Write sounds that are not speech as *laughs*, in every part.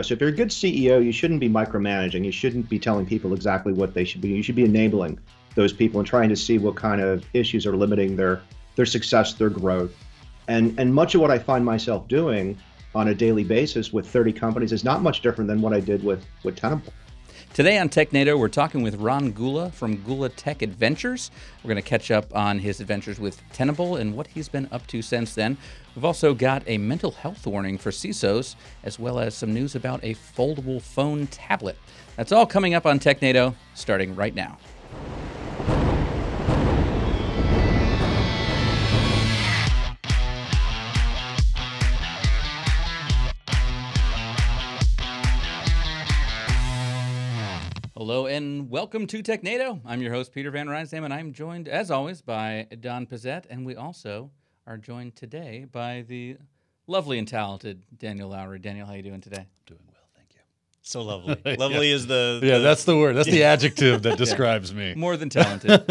So if you're a good CEO, you shouldn't be micromanaging. You shouldn't be telling people exactly what they should be. You should be enabling those people and trying to see what kind of issues are limiting their their success, their growth. And and much of what I find myself doing on a daily basis with 30 companies is not much different than what I did with with Tenable. Today on TechNado, we're talking with Ron Gula from Gula Tech Adventures. We're going to catch up on his adventures with Tenable and what he's been up to since then. We've also got a mental health warning for CISOs, as well as some news about a foldable phone tablet. That's all coming up on TechNado, starting right now. Hello and welcome to TechNado. I'm your host, Peter Van Rysdam, and I'm joined, as always, by Don Pezet, and we also are joined today by the lovely and talented Daniel Lowrie. Daniel, how are you doing today? Doing well, thank you. So *laughs* lovely. Lovely is the, Yeah, that's the word. That's the *laughs* adjective that *laughs* describes me. More than talented.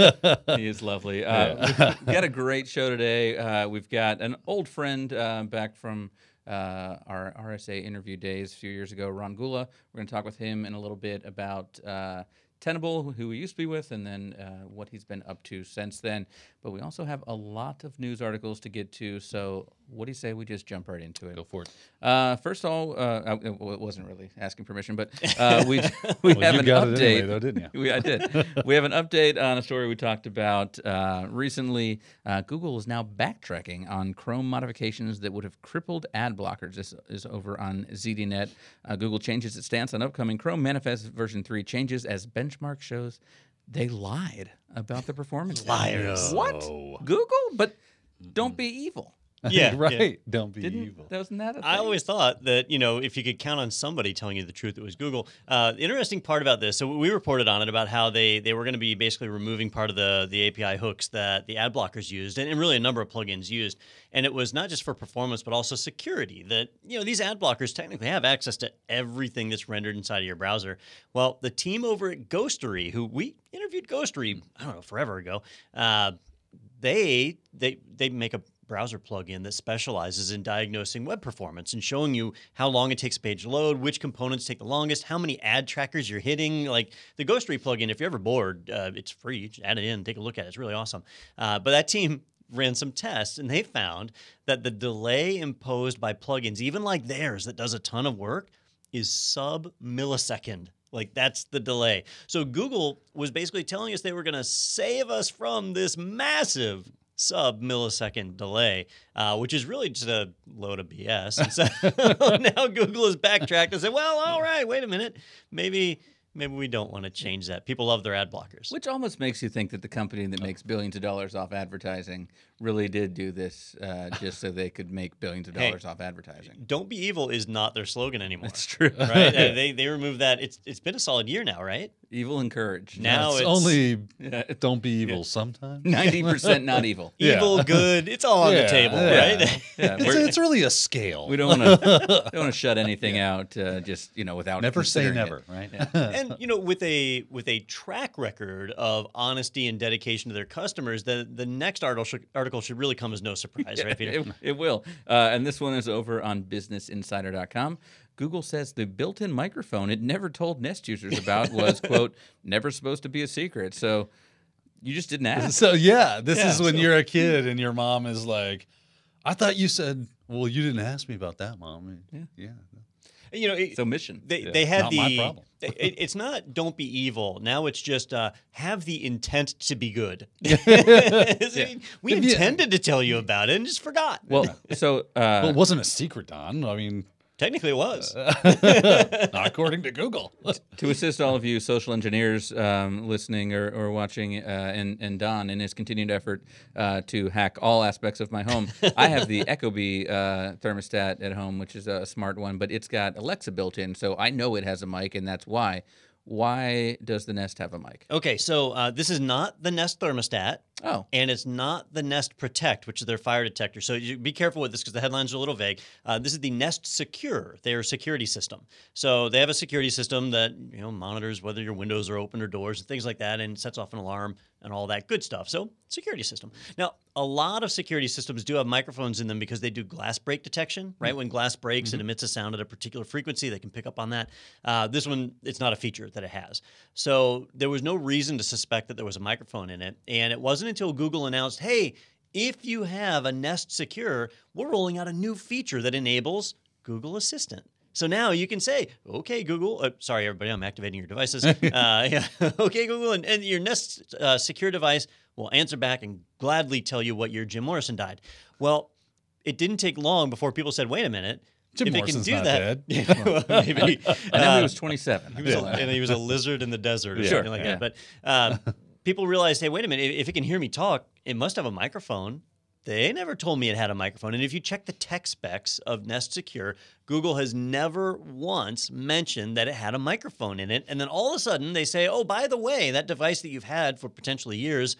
he is lovely. Uh, We've got a great show today. Uh, we've got an old friend uh, back from uh, our RSA interview days a few years ago, Ron Gula. We're going to talk with him in a little bit about uh, Tenable, who he used to be with, and then uh, what he's been up to since then. But we also have a lot of news articles to get to. So, what do you say we just jump right into it? Go for it. Uh, first of all, uh, I, it wasn't really asking permission, but uh, we *laughs* *laughs* we Well, have an got update. it anyway, though, didn't *laughs* you? we, I did. we have an update on a story we talked about uh, recently. Uh, Google is now backtracking on Chrome modifications that would have crippled ad blockers. This is over on ZDNet. Uh, Google changes its stance on upcoming Chrome Manifest version 3 changes as benchmark shows they lied about the performance. Liars. What? Google? But don't be evil. *laughs* Yeah, right. yeah. Don't be Didn't, evil. Wasn't that a I thing? always thought that you know if you could count on somebody telling you the truth, it was Google. Uh, the interesting part about this, so we reported on it about how they they were going to be basically removing part of the the API hooks that the ad blockers used, and, and really a number of plugins used. And it was not just for performance, but also security. That you know these ad blockers technically have access to everything that's rendered inside of your browser. Well, the team over at Ghostery, who we interviewed Ghostery, I don't know, forever ago. Uh, they they they make a browser plugin that specializes in diagnosing web performance and showing you how long it takes a page to load, which components take the longest, how many ad trackers you're hitting. Like the Ghostery plugin, if you're ever bored, uh, it's free. Just add it in, take a look at it. It's really awesome. Uh, but that team ran some tests and they found that the delay imposed by plugins, even like theirs that does a ton of work, is sub millisecond. Like that's the delay. So Google was basically telling us they were going to save us from this massive sub millisecond delay, uh, which is really just a load of BS. And so *laughs* *laughs* now Google has backtracked and said, "Well, all right, wait a minute, maybe." Maybe we don't want to change that. People love their ad blockers. Which almost makes you think that the company that makes billions of dollars off advertising really did do this uh, just so they could make billions of Hey. dollars off advertising. Don't be evil is not their slogan *laughs* anymore. It's true. right? *laughs* They they removed that. It's it's been a solid year now, right? Evil encouraged. Now it's, it's- only Yeah. *laughs* don't be evil sometimes. ninety percent not evil. Yeah. Evil, good, it's all on Yeah, the table, yeah. right? Yeah, It's, it's really a scale. we don't want to don't want to shut anything out uh, just you know without never say never, it. right? and you know with a with a track record of honesty and dedication to their customers the the next article should, article should really come as no surprise *laughs* right peter It, it will. Uh, and this one is over on businessinsider.com. Google says the built-in microphone it never told Nest users about was *laughs* quote never supposed to be a secret. So you just didn't ask. so yeah, this Yeah, is when so- you're a kid and your mom is like, "I thought you said." Well, you didn't ask me about that, mom. Yeah, yeah. You know it, So mission. they, Yeah, they had not the my problem. *laughs* it, it's not don't be evil now it's just uh, have the intent to be good *laughs* *laughs* See, we If you- intended to tell you about it and just forgot Well, so uh, Well, it wasn't a secret, Don. I mean, technically it was *laughs* not according to Google. *laughs* to assist all of you social engineers um, listening or, or watching, uh, and, and Don in his continued effort uh, to hack all aspects of my home, I have the *laughs* Ecobee uh, thermostat at home, which is a smart one, but it's got Alexa built in, so I know it has a mic, and that's why. Why does the Nest have a mic? Okay, so uh, this is not the Nest thermostat. Oh, and it's not the Nest Protect, which is their fire detector. So you be careful with this because the headlines are a little vague. Uh, this is the Nest Secure, their security system. So they have a security system that you know monitors whether your windows are open or doors and things like that, and sets off an alarm and all that good stuff. So security system. Now a lot of security systems do have microphones in them because they do glass break detection. Right when glass breaks, it emits a sound at a particular frequency. They can pick up on that. Uh, this one, it's not a feature that it has. So there was no reason to suspect that there was a microphone in it, and it wasn't until Google announced, "Hey, if you have a Nest Secure, we're rolling out a new feature that enables Google Assistant." So now you can say, "Okay, Google." Uh, sorry, everybody, I'm activating your devices. *laughs* uh, yeah. *laughs* okay, Google, and, and your Nest uh, Secure device will answer back and gladly tell you what year Jim Morrison died. Well, it didn't take long before people said, "Wait a minute." Jim if it can do that, dead. *laughs* well, maybe. I know Uh, he was 27. he was a, and he was a lizard in the desert or Sure, something like yeah. that. But um, people realized, hey, wait a minute, if, if it can hear me talk, it must have a microphone. They never told me it had a microphone. And if you check the tech specs of Nest Secure, Google has never once mentioned that it had a microphone in it. And then all of a sudden they say, oh, by the way, that device that you've had for potentially years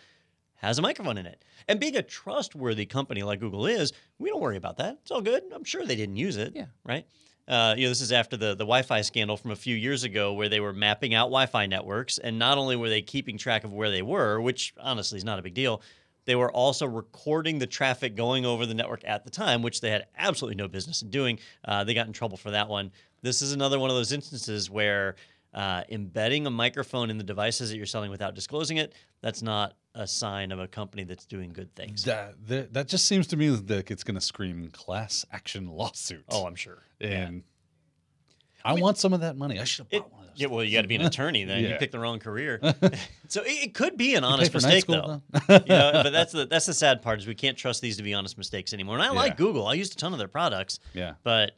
has a microphone in it. And being a trustworthy company like Google is, we don't worry about that. It's all good. I'm sure they didn't use it. Yeah. Right. Uh, you know, this is after the the Wi-Fi scandal from a few years ago, where they were mapping out Wi-Fi networks, and not only were they keeping track of where they were, which honestly is not a big deal, they were also recording the traffic going over the network at the time, which they had absolutely no business in doing. Uh, they got in trouble for that one. This is another one of those instances where uh, embedding a microphone in the devices that you're selling without disclosing it, that's not a sign of a company that's doing good things. That, that that just seems to me like it's going to scream class action lawsuit. Oh, I'm sure. and I, want some of that money. I should have It, bought one of those. yeah, well, you got to be an attorney then. *laughs* You Yeah. picked the wrong career. *laughs* so it, it could be an honest mistake, school, though. though? *laughs* you know, but that's the that's the sad part is we can't trust these to be honest mistakes anymore. And I like Google. I used a ton of their products, yeah. but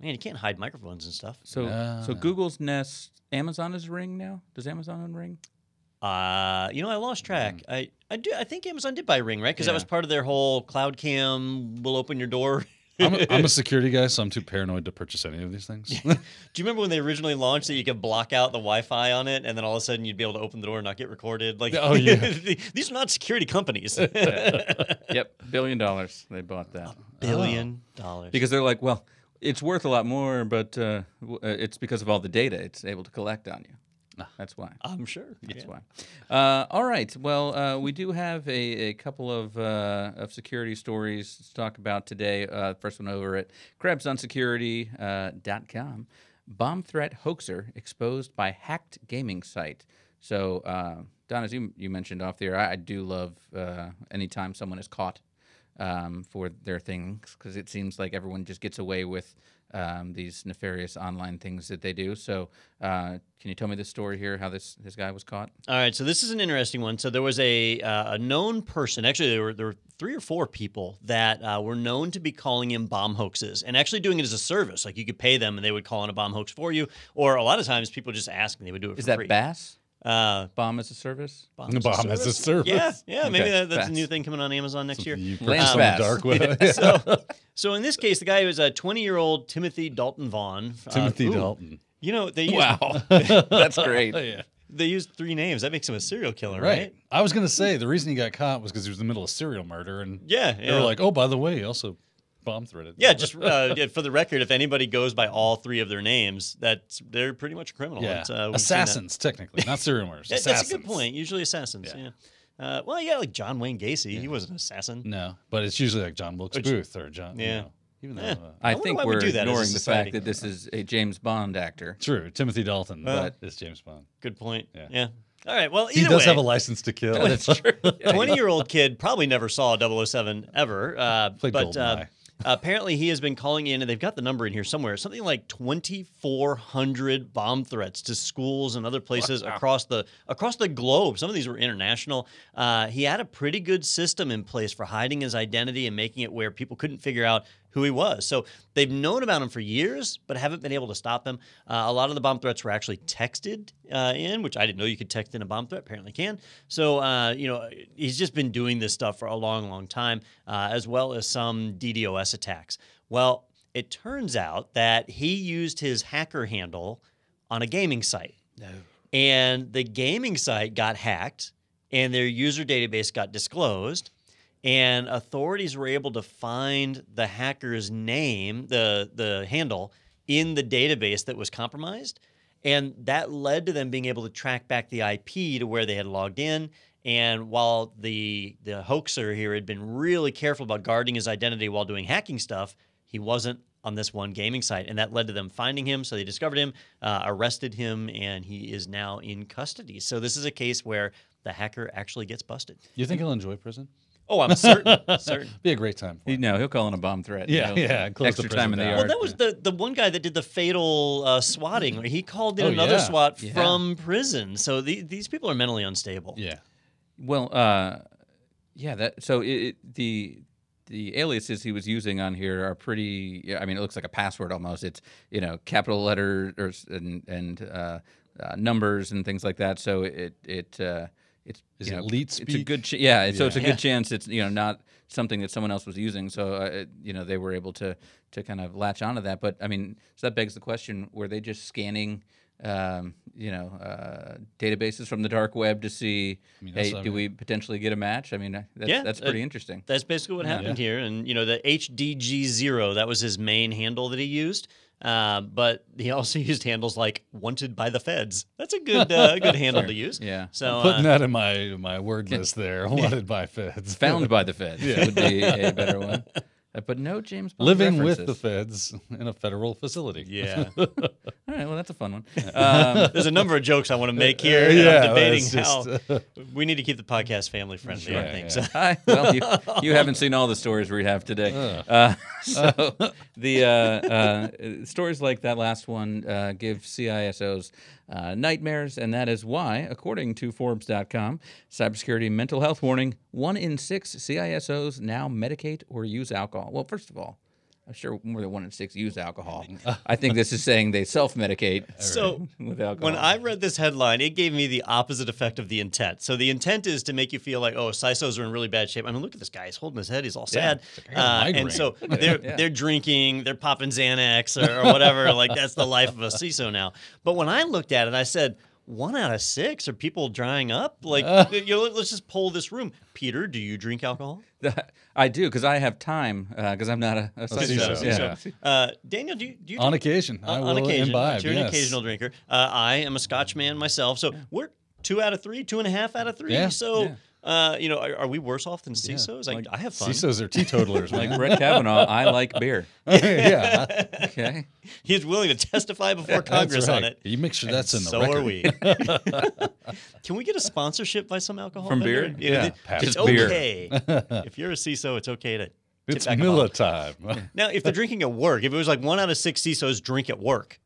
man, you can't hide microphones and stuff. So, so Ah. Google's Nest, Amazon is Ring now. Does Amazon own Ring? Uh, you know, I lost track. I I do. I think Amazon did buy Ring, right? Because that Mm. Was part of their whole cloud cam. Will open your door. I'm a, I'm a *laughs* security guy, so I'm too paranoid to purchase any of these things. *laughs* Do *laughs* you remember when they originally launched that you could block out the Wi-Fi on it, and then all of a sudden you'd be able to open the door and not get recorded? Like, Oh, yeah. these are not security companies. Yep, billion dollars. They bought that Billion dollars. because they're like, well, it's worth a lot more, but uh, uh, it's because of all the data it's able to collect on you. That's why. I'm sure. That's yeah. why. Uh, all right. Well, uh, we do have a, a couple of uh, of security stories to talk about today. Uh, first one over at KrebsOnSecurity.com. Bomb threat hoaxer exposed by hacked gaming site. So, uh, Don, as you, you mentioned off there, I, I do love uh, anytime someone is caught um, for their things because it seems like everyone just gets away with um, these nefarious online things that they do. So, uh, can you tell me the story here? How this this guy was caught? All right, so this is an interesting one. So there was a uh, a known person. Actually, there were there were three or four people that uh, were known to be calling in bomb hoaxes and actually doing it as a service. Like you could pay them and they would call in a bomb hoax for you. Or a lot of times people just ask and they would do it. Is for that free. Bass? Uh, Bomb as a service? bomb, Bomb as a service. Yeah, yeah. Maybe that, that's a new thing coming on Amazon next year. You Lance purchase on the Bass. dark web. Yeah, *laughs* so, *laughs* so in this case, the guy was a 20 year old Timothy Dalton Vaughn. Uh, Timothy ooh, Dalton. You know they used, Wow, *laughs* that's great. Oh, yeah. they used three names. That makes him a serial killer, right? Right. I was gonna say the reason he got caught was because he was in the middle of serial murder, and Yeah, they yeah. were like, "Oh, by the way, also bomb threaded." Yeah, just uh, yeah, for the record, if anybody goes by all three of their names, that's they're pretty much a criminal. yeah, It's, uh, we've seen that. assassons technically, not serial murders. Yeah, that's a good point. Usually assassins. Yeah. Yeah. Uh, well, yeah, like John Wayne Gacy. He wasn't an assassin. No, but it's usually like John Wilkes Or J- Booth or John. Yeah. You know, even though Yeah. uh, I, I think we we're do that as a ignoring the fact that this is a James Bond actor. true, Timothy Dalton, Well- but is James Bond. Good point. Yeah. Yeah. All right. Well, He does way, have a license to kill. That's *laughs* true. *laughs* 20 year old kid probably never saw 007 ever. Uh, Played but uh, GoldenEye. Apparently he has been calling in, and they've got the number in here somewhere something like 2,400 bomb threats to schools and other places across the across the globe. Some of these were international. Uh, he had a pretty good system in place for hiding his identity and making it where people couldn't figure out who he was. So they've known about him for years, but haven't been able to stop him. Uh, a lot of the bomb threats were actually texted uh, in, which I didn't know you could text in a bomb threat. Apparently, can. So uh, you know, he's just been doing this stuff for a long, long time, uh, as well as some DDoS attacks. Well, it turns out that he used his hacker handle on a gaming site. No. And the gaming site got hacked and their user database got disclosed. And authorities were able to find the hacker's name, the, the handle, in the database that was compromised. And that led to them being able to track back the IP to where they had logged in. And while the the hoaxer here had been really careful about guarding his identity while doing hacking stuff, he wasn't on this one gaming site, and that led to them finding him. So they discovered him, uh, arrested him, and he is now in custody. So this is a case where the hacker actually gets busted. You think he'll enjoy prison? Oh, I'm certain, *laughs* certain. Be a great time. For You him. know, he'll call in a bomb threat. Yeah, you know, yeah, close the Extra prison time in the down. yard. Well, that was the the one guy that did the fatal uh, swatting. He called in Oh, another yeah. SWAT Yeah. from prison. So the, these people are mentally unstable. Yeah. Well, uh, yeah. That so it, it, the the aliases he was using on here are pretty. yeah, I mean, it looks like a password almost. It's you know capital letters and and uh, uh, numbers and things like that. So it it uh, it's Is you it know, leet It's a good ch- yeah. So it's a Yeah. good chance it's you know not something that someone else was using. So uh, you know they were able to to kind of latch onto that. But I mean, so that begs the question: Were they just scanning? Um, you know, uh, databases from the dark web to see, mean, hey, what I do mean. we potentially get a match? I mean, uh, that's, Yeah, that's uh, pretty interesting. That's basically what happened here. And, you know, the HDG0, that was his main handle that he used. Uh, but he also *laughs* used handles like wanted by the feds. That's a good uh, good *laughs* handle to use. Yeah. So Putting uh, that in my my word list there. *laughs* Wanted by feds. Found by the feds would be a better one. Uh, but no James Bond Living with the feds in a federal facility. yeah, *laughs* All right, well, that's a fun one. Um, *laughs* there's a number of jokes I want to make here. Uh, yeah, I'm debating it's how just, we need to keep the podcast family friendly. I think yeah. so. Hi. Well, you, *laughs* you haven't seen all the stories we have today. Uh, so the uh, uh, stories like that last one uh, give CISOs uh, nightmares, and that is why, according to Forbes.com, cybersecurity mental health warning: one in six CISOs now medicate or use alcohol. Well, first of all. I'm sure more than one in six use alcohol. *laughs* I think this is saying they self-medicate *laughs* So with alcohol. when I read this headline, it gave me the opposite effect of the intent. So the intent is to make you feel like, oh, CISOs are in really bad shape. I mean, look at this guy; he's holding his head, he's all sad, I got a uh, and so they're *laughs* Yeah. they're drinking, they're popping Xanax or, or whatever. like that's the life of a CISO now. But when I looked at it, I said. One out of six are people drying up. Like, you know, let's just poll this room. Peter, do you drink alcohol? *laughs* I do because I have time because I'm not a, a CISO. CISO, Yeah. yeah. Uh, Daniel, do you, do you On drink? occasion, I on, will occasion, imbibe. You're an occasional drinker. Uh, I am a Scotch man myself, so we're two out of three, two and a half out of three. Yeah. So, Yeah. Uh, you know, are, are we worse off than CISOs? Like, I have fun. CISOs are teetotalers, *laughs* Like man. Brett Kavanaugh, I like beer. *laughs* yeah, Okay. He's willing to testify before *laughs* that's Congress on it. You make sure that's in the so record. are we. Can we get a sponsorship by some alcohol From vendor? beer? You know, Yeah, th- it's beer. okay. if you're a CISO, it's okay to. It's back Miller time. Now, if they're drinking at work, if it was like one out of six CISOs drink at work,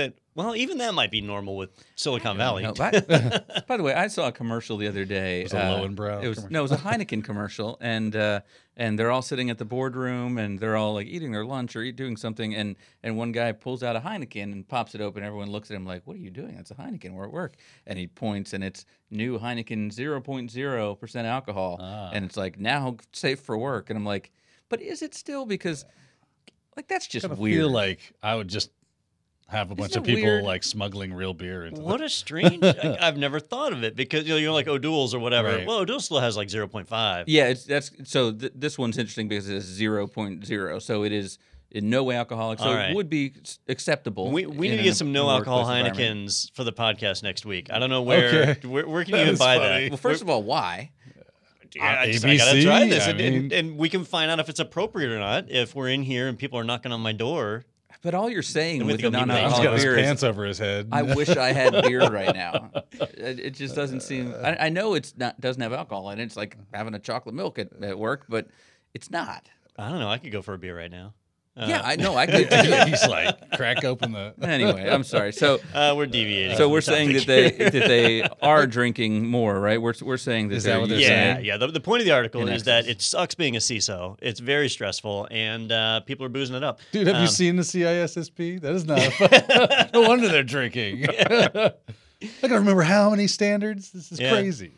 then well, even that might be normal with Silicon Valley. No, *laughs* by, *laughs* by the way, I saw a commercial the other day. It Was it a Lowenbrau It was commercial? no, it was a *laughs* Heineken commercial, and uh, and they're all sitting at the boardroom, and they're all like eating their lunch or eat, doing something, and and one guy pulls out a Heineken and pops it open. Everyone looks at him like, "What are you doing? That's a Heineken. We're at work." And he points, and it's new Heineken 0.0 percent alcohol, Ah. and it's like now safe for work. And I'm like, but is it still because? Like that's just weird I weird. feel like I would just have a bunch of people weird? like smuggling real beer into What a strange! I, *laughs* I've never thought of it because you know you're like O'Doul's or whatever. Right. Well, O'Doul still has like 0.5. Yeah, it's that's so. Th- this one's interesting because it's 0.0 so it is in no way alcoholic. So All right. it would be acceptable. We, we need to get some no alcohol workplace. Heinekens for the podcast next week. I don't know where Okay. where, where can That you even is buy funny. Well, first of all, why? that? I, Uh, just, I gotta try this, I and, and, and we can find out if it's appropriate or not. If we're in here and people are knocking on my door, But all you're saying And we with think the it'll be He's Alcohol got non-alcoholic his beer is, pants over his head. I wish I had *laughs* beer right now. It, it just doesn't seem. Uh, I, I know it's not doesn't have alcohol in it. It's like having a chocolate milk at, at work, but it's not. I don't know. I could go for a beer right now. Uh, yeah, I know. I *laughs* could. too. He's like, crack open the. *laughs* anyway, I'm sorry. So. uh, we're deviating. So we're the saying that they that they *laughs* are drinking more, right? We're, we're saying that Is that what they're using- Yeah, saying? yeah. The, the point of the article is that it sucks being a CISO. It's very stressful, and uh, people are boozing it up. Dude, have Um, you seen the CISSP? That is not. A fun, no wonder they're drinking. I gotta remember how many standards. This is Yeah. crazy.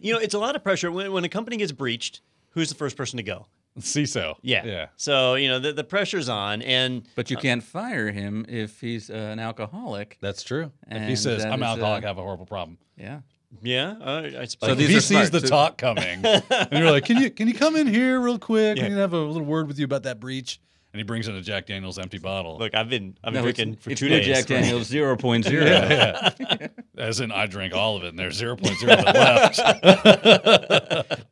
You know, it's a lot of pressure when when a company gets breached. Who's the first person to go? CISO. Yeah. Yeah. So you know the the pressure's on, and But you can't fire him if he's uh, an alcoholic. That's true. if he And says that I'm is, alcoholic, uh, I have a horrible problem. Yeah. Yeah, uh, I Like suppose. if these he are sees smart. the So- talk coming, *laughs* and you're like, "Can you can you come in here real quick? Yeah. I need to have a little word with you about that breach." And he brings in a Jack Daniel's empty bottle. Look, I've been I've been No, it's, drinking for it's two no days. Jack Daniels *laughs* 0.0. yeah, yeah. *laughs* As in, I drank all of it, and there's 0.0 left.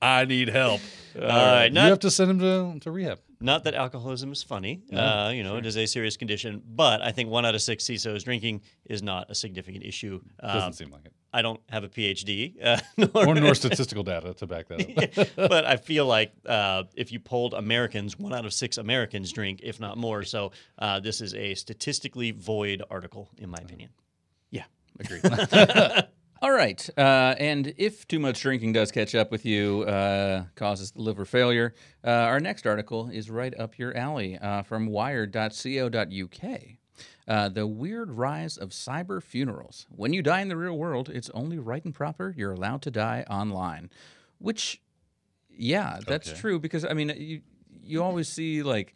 I need help. All right, you have to send him to, to rehab. not that alcoholism is funny. uh, you know, it is a serious condition, but I think one out of six CISOs drinking is not a significant issue. Doesn't Um, seem like it. I don't have a PhD, uh, *laughs* nor, Or nor statistical data to back that up. *laughs* but I feel like uh, if you polled Americans, one out of six Americans drink, if not more. So uh, this is a statistically void article, in my opinion. Yeah, agreed. *laughs* All right. Uh, and if too much drinking does catch up with you, uh, causes the liver failure, uh, our next article is right up your alley uh, from wired.co.uk. Uh, the weird rise of cyber funerals. When you die in the real world, it's only right and proper you're allowed to die online. Which, yeah, that's Okay. true because, I mean, you, you always see like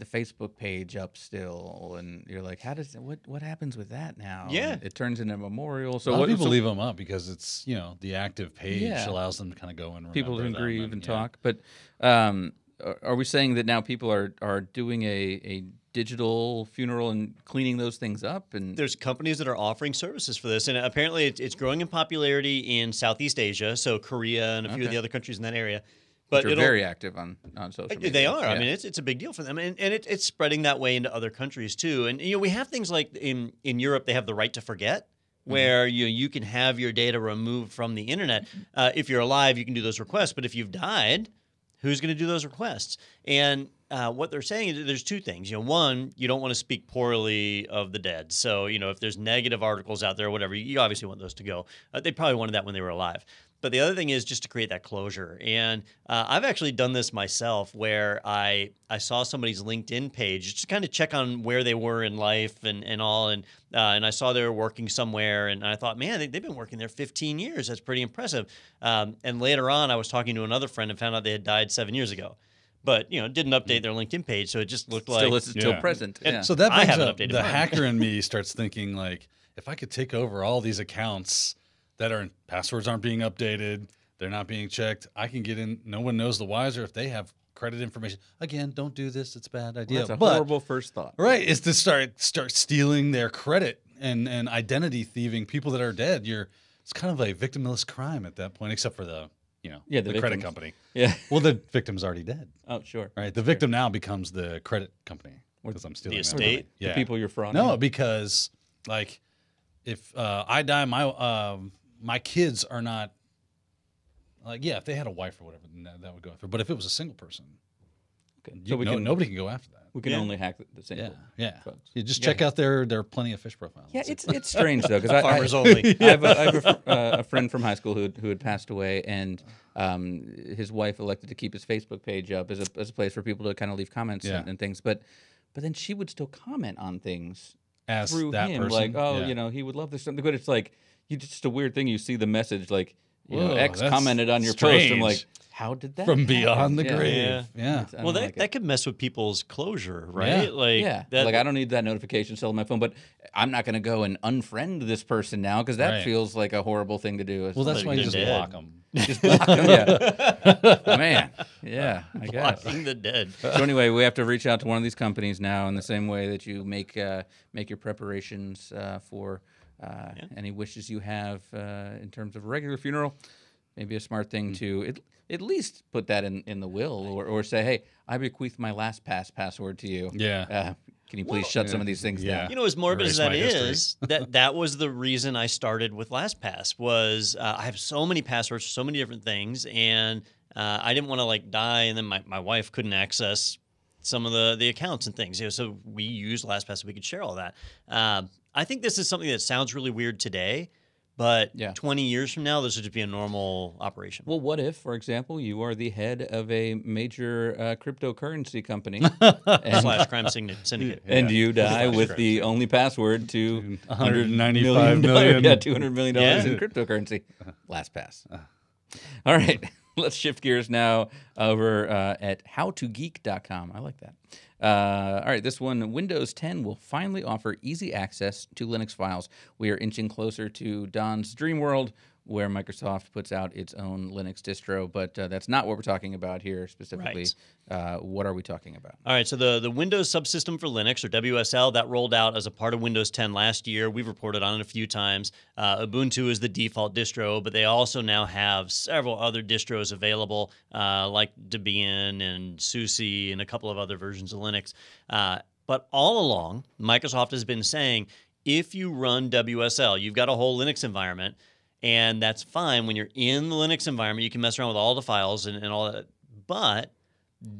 the Facebook page up still, and you're like, how does what what happens with that now? Yeah. And it turns into a memorial. So a lot what of people so leave them up because it's you know the active page Yeah. allows them to kind of go and people remember can grieve and yeah. talk. But um, are- are we saying that now people are are doing a a digital funeral and cleaning those things up? And There's companies that are offering services for this, and apparently it's, it's growing in popularity in Southeast Asia, so Korea and a few of the other countries in that area. But they're very active on on social. Media. They are. I mean, it's, it's a big deal for them, and, and it, it's spreading that way into other countries too. And you know, we have things like in in Europe, they have the right to forget, Mm-hmm. where you you can have your data removed from the internet. Uh, if you're alive, you can do those requests, but if you've died, who's going to do those requests? And uh, what they're saying is there's two things. You know, one, you don't want to speak poorly of the dead. So you know, if there's negative articles out there or whatever, you obviously want those to go. Uh, they probably wanted that when they were alive. But the other thing is just to create that closure. And uh, I've actually done this myself, where I I saw somebody's LinkedIn page just to kind of check on where they were in life and and all, and uh, and I saw they were working somewhere, and I thought, man, they, they've been working there 15 years. That's pretty impressive. Um, and later on, I was talking to another friend and found out they had died seven years ago. But you know, didn't update their LinkedIn page, so it just looked still like is still Yeah. present. And yeah. So that I brings haven't up the mine. hacker in me starts thinking like, if I could take over all these accounts that are in passwords aren't being updated, they're not being checked, I can get in. No one knows the wiser if they have credit information. Again, don't do this; it's a bad idea. That's a but horrible first thought. right is to start start stealing their credit and and identity thieving people that are dead. You're it's kind of a victimless crime at that point, except for the you know Yeah, the the, credit company. Yeah. Well, the victim's already dead. Oh, sure. Right, the victim now becomes the credit company because I'm stealing the their money. estate? The people you're frauding. no, because like if uh, I die, my um, my kids are not like yeah. If they had a wife or whatever, then that, that would go after. But if it was a single person, Okay. you, So we no, can nobody can go after that. we can Yeah. only hack the, the Yeah, single. yeah. folks. You just Yeah. check out their there are plenty of fish profiles. Yeah, it's it's strange though because I, I, farmers only. *laughs* *laughs* I have, a, I have a, uh, a friend from high school who had, who had passed away, and um, his wife elected to keep his Facebook page up as a, as a place for people to kind of leave comments Yeah. and, and things. But but then she would still comment on things as through that him, person. like oh yeah. you know he would love this something. But it's like you just a weird thing. You see the message like you know Whoa, X that's commented on your post. I'm strange. like, how did that from happen? beyond the Yeah. grave. Yeah. Yeah. It's- I well, don't that, like it. that could mess with people's closure, right? Yeah. Like yeah, that, like I don't need that notification still on my phone, but I'm not going to go and unfriend this person now because that Right. feels like a horrible thing to do. It's Well, that's like- why you just dead. block them. just block them. Yeah, *laughs* man. Yeah, I guess. blocking the dead. So anyway, we have to reach out to one of these companies now, in the same way that you make uh, make your preparations uh, for uh, any wishes you have uh, in terms of a regular funeral. Maybe a smart thing to at, at least put that in, in the will, or, or say, hey, I bequeath my LastPass password to you. Yeah. Uh, can you please shut some of these things Yeah. down? You know, as morbid as Erase that my history. is, *laughs* that that was the reason I started with LastPass. Was uh, I have so many passwords for so many different things, and uh, I didn't want to like die, and then my, my wife couldn't access some of the the accounts and things. You know, so we used LastPass so we could share all that. Um, I think this is something that sounds really weird today, but Yeah. 20 years from now, this would just be a normal operation. Well, what if, for example, you are the head of a major uh, cryptocurrency company *laughs* and, Slash crime syndicate. syndicate. *laughs* and you die Slash with crime the only password to 195 million. yeah, two hundred million dollars Yeah. in cryptocurrency. LastPass. All right, *laughs* let's shift gears now over uh, at howtogeek.com. I like that. Uh, all right, this one Windows 10 will finally offer easy access to Linux files. We are inching closer to Don's dream world where Microsoft puts out its own Linux distro, but uh, that's not what we're talking about here specifically. Right. Uh, what are we talking about? All right, so the, the Windows Subsystem for Linux, or WSL, that rolled out as a part of Windows 10 last year. We've reported on it a few times. Uh, Ubuntu is the default distro, but they also now have several other distros available, uh, like Debian and SUSE and a couple of other versions of Linux. Uh, but all along, Microsoft has been saying if you run WSL, you've got a whole Linux environment, and that's fine. When you're in the Linux environment, you can mess around with all the files and, and all that. But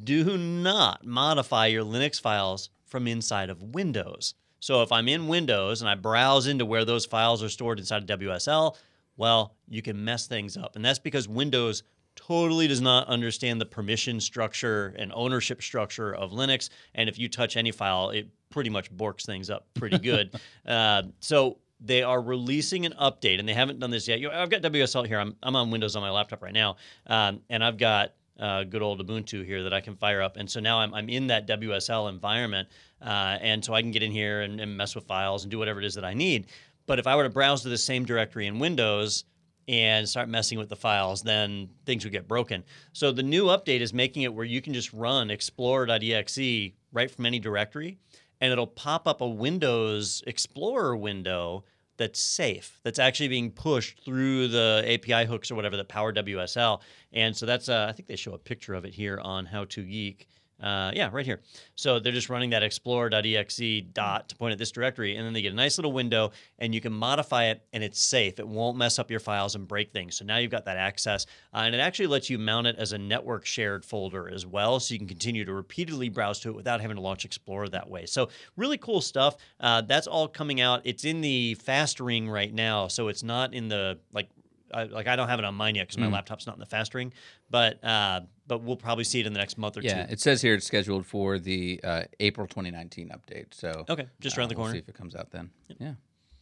do not modify your Linux files from inside of Windows. So if I'm in Windows and I browse into where those files are stored inside of WSL, well, you can mess things up. And that's because Windows totally does not understand the permission structure and ownership structure of Linux. And if you touch any file, it pretty much borks things up pretty good. *laughs* uh, so they are releasing an update, and they haven't done this yet. I've got WSL here. I'm, I'm on Windows on my laptop right now, um, and I've got uh, good old Ubuntu here that I can fire up. And so now I'm, I'm in that WSL environment. Uh, and so I can get in here and, and, mess with files and do whatever it is that I need. But if I were to browse to the same directory in Windows and start messing with the files, then things would get broken. So the new update is making it where you can just run explorer.exe right from any directory, and it'll pop up a Windows Explorer window that's safe, that's actually being pushed through the API hooks or whatever that power WSL. And so that's, uh, I think they show a picture of it here on How to Geek. Uh, yeah, right here. So they're just running that explorer.exe dot to point at this directory, and then they get a nice little window, and you can modify it, and it's safe. It won't mess up your files and break things. So now you've got that access, uh, and it actually lets you mount it as a network shared folder as well, so you can continue to repeatedly browse to it without having to launch Explorer that way. So really cool stuff. Uh, that's all coming out. It's in the fast ring right now, so it's not in the like I, like I don't have it on mine yet because my Mm. laptop's not in the fast ring, but uh, but we'll probably see it in the next month or Yeah, two. it says here it's scheduled for the uh, April 2019 update. So Okay, just uh, around the we'll corner. see if it comes out then. Yeah.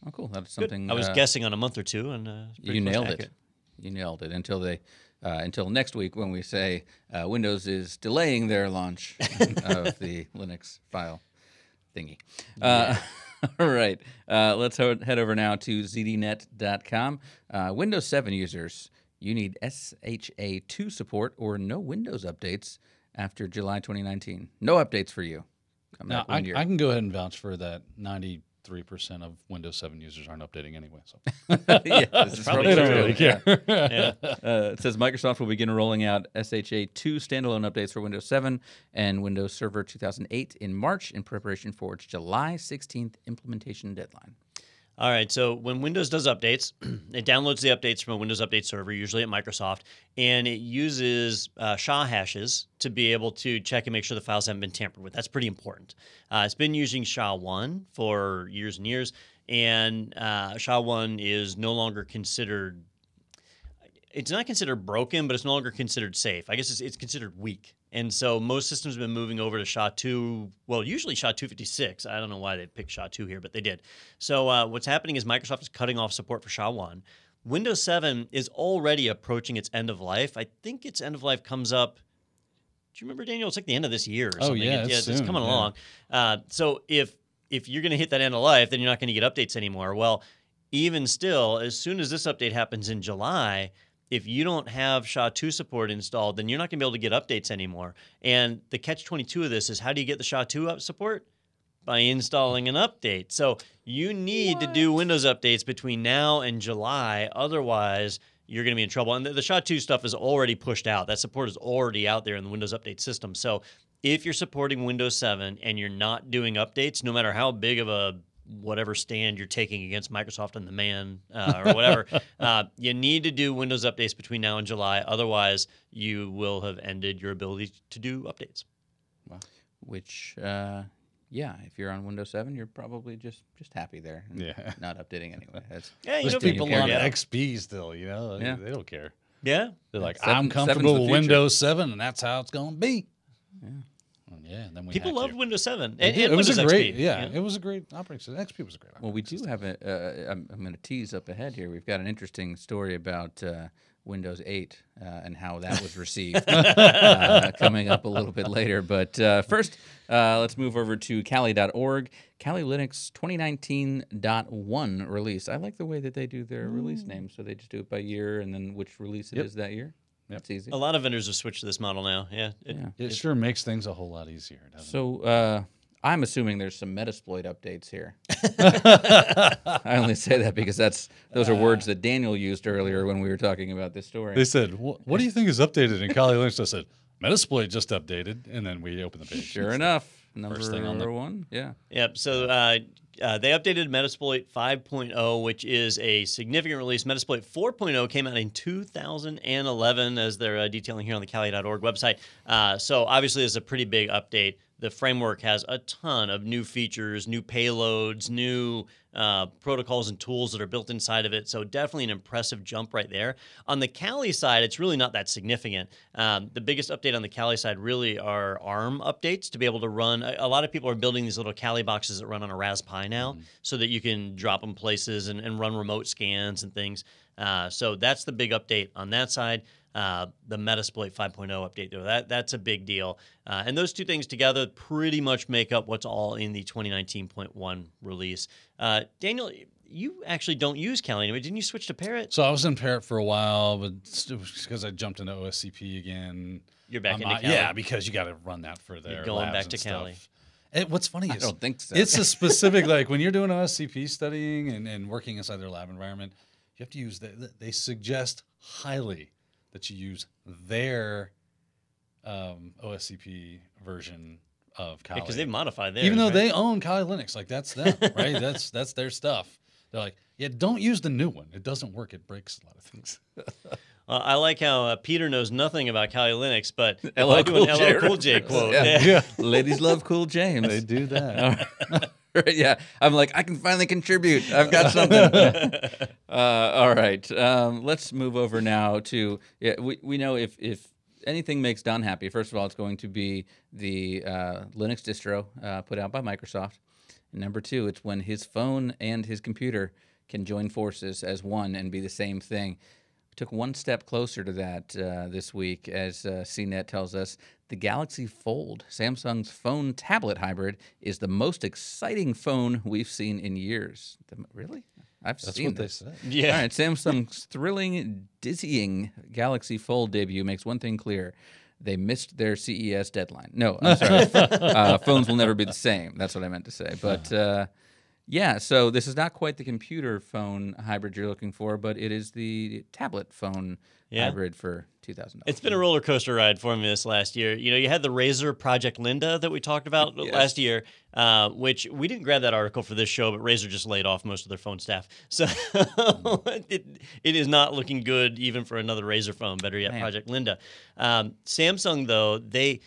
Oh, cool. That's Good. something. I was uh, guessing on a month or two, and uh, You nailed it. You nailed it until they. Uh, until next week when we say uh, Windows is delaying their launch *laughs* of the Linux file thingy. Uh, *laughs* all right, uh, let's ho- head over now to zdnet.com. Uh, Windows 7 users, you need SHA2 support or no Windows updates after July 2019. No updates for you. Come Now, back I, I can go ahead and vouch for that. Ninety-three percent of Windows 7 users aren't updating anyway. So *laughs* yeah, this is probably they true. don't really Yeah. Yeah. *laughs* Uh, it says Microsoft will begin rolling out SHA 2 standalone updates for Windows 7 and Windows Server 2008 in March in preparation for its July 16th implementation deadline. All right. So when Windows does updates, *clears throat* it downloads the updates from a Windows Update server, usually at Microsoft, and it uses uh, SHA hashes to be able to check and make sure the files haven't been tampered with. That's pretty important. Uh, it's been using SHA-1 for years and years, and uh, SHA-1 is no longer considered. It's not considered broken, but it's no longer considered safe. I guess it's, it's considered weak. And so most systems have been moving over to SHA-2, well, usually SHA-256. I don't know why they picked SHA-2 here, but they did. So uh, what's happening is Microsoft is cutting off support for SHA-1. Windows 7 is already approaching its end of life. I think its end of life comes up. Do you remember, Daniel? It's like the end of this year or Oh, something. yeah, It- it's it's soon, coming yeah. along. Uh, so if if you're going to hit that end of life, then you're not going to get updates anymore. Well, even still, as soon as this update happens in July, if you don't have SHA-2 support installed, then you're not going to be able to get updates anymore. And the catch-22 of this is how do you get the SHA-2 up support? By installing an update. So you need to do Windows updates between now and July. Otherwise, you're going to be in trouble. And the, the SHA-2 stuff is already pushed out. That support is already out there in the Windows Update system. So if you're supporting Windows 7 and you're not doing updates, no matter how big of a whatever stand you're taking against Microsoft and the man uh, or whatever, *laughs* uh, you need to do Windows updates between now and July. Otherwise, you will have ended your ability to do updates. Which, uh, yeah, if you're on Windows 7, you're probably just just happy there. and Yeah. *laughs* Not updating anyway. That's, *laughs* Yeah, you There's know, people on. XP still, you know, Yeah. they don't care. Yeah. They're like, Seven- I'm comfortable with. Windows 7, and that's how it's going to be. Yeah. And yeah, and then we People loved you. Windows 7. They And, did. it was Windows a great, XP. yeah, it was a great operating system. XP was a great. Well, we operating do system. have a. Uh, I'm, I'm going to tease up ahead here. We've got an interesting story about uh, Windows 8 uh, and how that was received *laughs* uh, coming up a little bit later. But uh, first, uh, let's move over to Kali.org. Kali Linux 2019.1 release. I like the way that they do their release names. So they just do it by year and then which release it is that year. Yep. It's easy. A lot of vendors have switched to this model now. Yeah. It- Yeah. It sure makes things a whole lot easier. Doesn't So uh, I'm assuming there's some Metasploit updates here. *laughs* I only say that because that's those are words that Daniel used earlier when we were talking about this story. They said, "What what do you think is updated?" And Kali Linux just said, "Metasploit just updated," and then we open the page. Sure enough, number First thing on the- one. Yeah. Yep. So uh, uh, they updated Metasploit 5.0, which is a significant release. Metasploit 4.0 came out in 2011, as they're uh, detailing here on the Kali.org website. Uh, so obviously, it's a pretty big update. The framework has a ton of new features, new payloads, new uh, protocols and tools that are built inside of it. So definitely an impressive jump right there. On the Kali side, it's really not that significant. Um, the biggest update on the Kali side really are ARM updates to be able to run. A, a lot of people are building these little Kali boxes that run on a Raspberry Pi now, so that you can drop them places and, and run remote scans and things. Uh, so that's the big update on that side. Uh, the Metasploit 5.0 update, though, that that's a big deal. Uh, and those two things together pretty much make up what's all in the 2019.1 release. Uh, Daniel, you actually don't use Kali anymore. Didn't you switch to Parrot? So I was in Parrot for a while, but because I jumped into OSCP again. You're back I'm into Kali. Yeah, because you got to run that for their going labs back and to stuff. Kali. And what's funny is, I is don't think so. it's a *laughs* specific like when you're doing OSCP studying and, and working inside their lab environment, you have to use the, they suggest highly that you use their um, OSCP version of Kali. because they've modified theirs. even though right? they own Kali Linux, like that's them, *laughs* right? that's that's their stuff. They're like, yeah, don't use the new one. It doesn't work. It breaks a lot of things. *laughs* Uh, I like how uh, Peter knows nothing about Kali Linux, but if LL do an Cool J LL Cool *laughs* J quote. Yeah. yeah. Ladies love cool James. they do that. *laughs* Right, yeah, I'm like, I can finally contribute. I've got something. *laughs* uh, all right, um, let's move over now to yeah. We, we know if if anything makes Don happy, first of all, it's going to be the uh, Linux distro uh, put out by Microsoft. And number two, it's when his phone and his computer can join forces as one and be the same thing. We took one step closer to that uh, this week, as uh, CNET tells us. The Galaxy Fold, Samsung's phone tablet hybrid, is the most exciting phone we've seen in years. The- really? I've That's seen this. Yeah. All right, *laughs* Samsung's thrilling, dizzying Galaxy Fold debut makes one thing clear. They missed their CES deadline. No, I'm sorry. *laughs* uh, phones will never be the same. That's what I meant to say. But uh, yeah, so this is not quite the computer phone hybrid you're looking for, but it is the tablet phone Yeah. hybrid for two thousand dollars. It's been a roller coaster ride for me this last year. You know, you had the Razer Project Linda that we talked about Yes. last year, uh, which we didn't grab that article for this show, but Razer just laid off most of their phone staff. *laughs* So it, it is not looking good even for another Razer phone. Better yet, Man. Project Linda. Um, Samsung, though, they.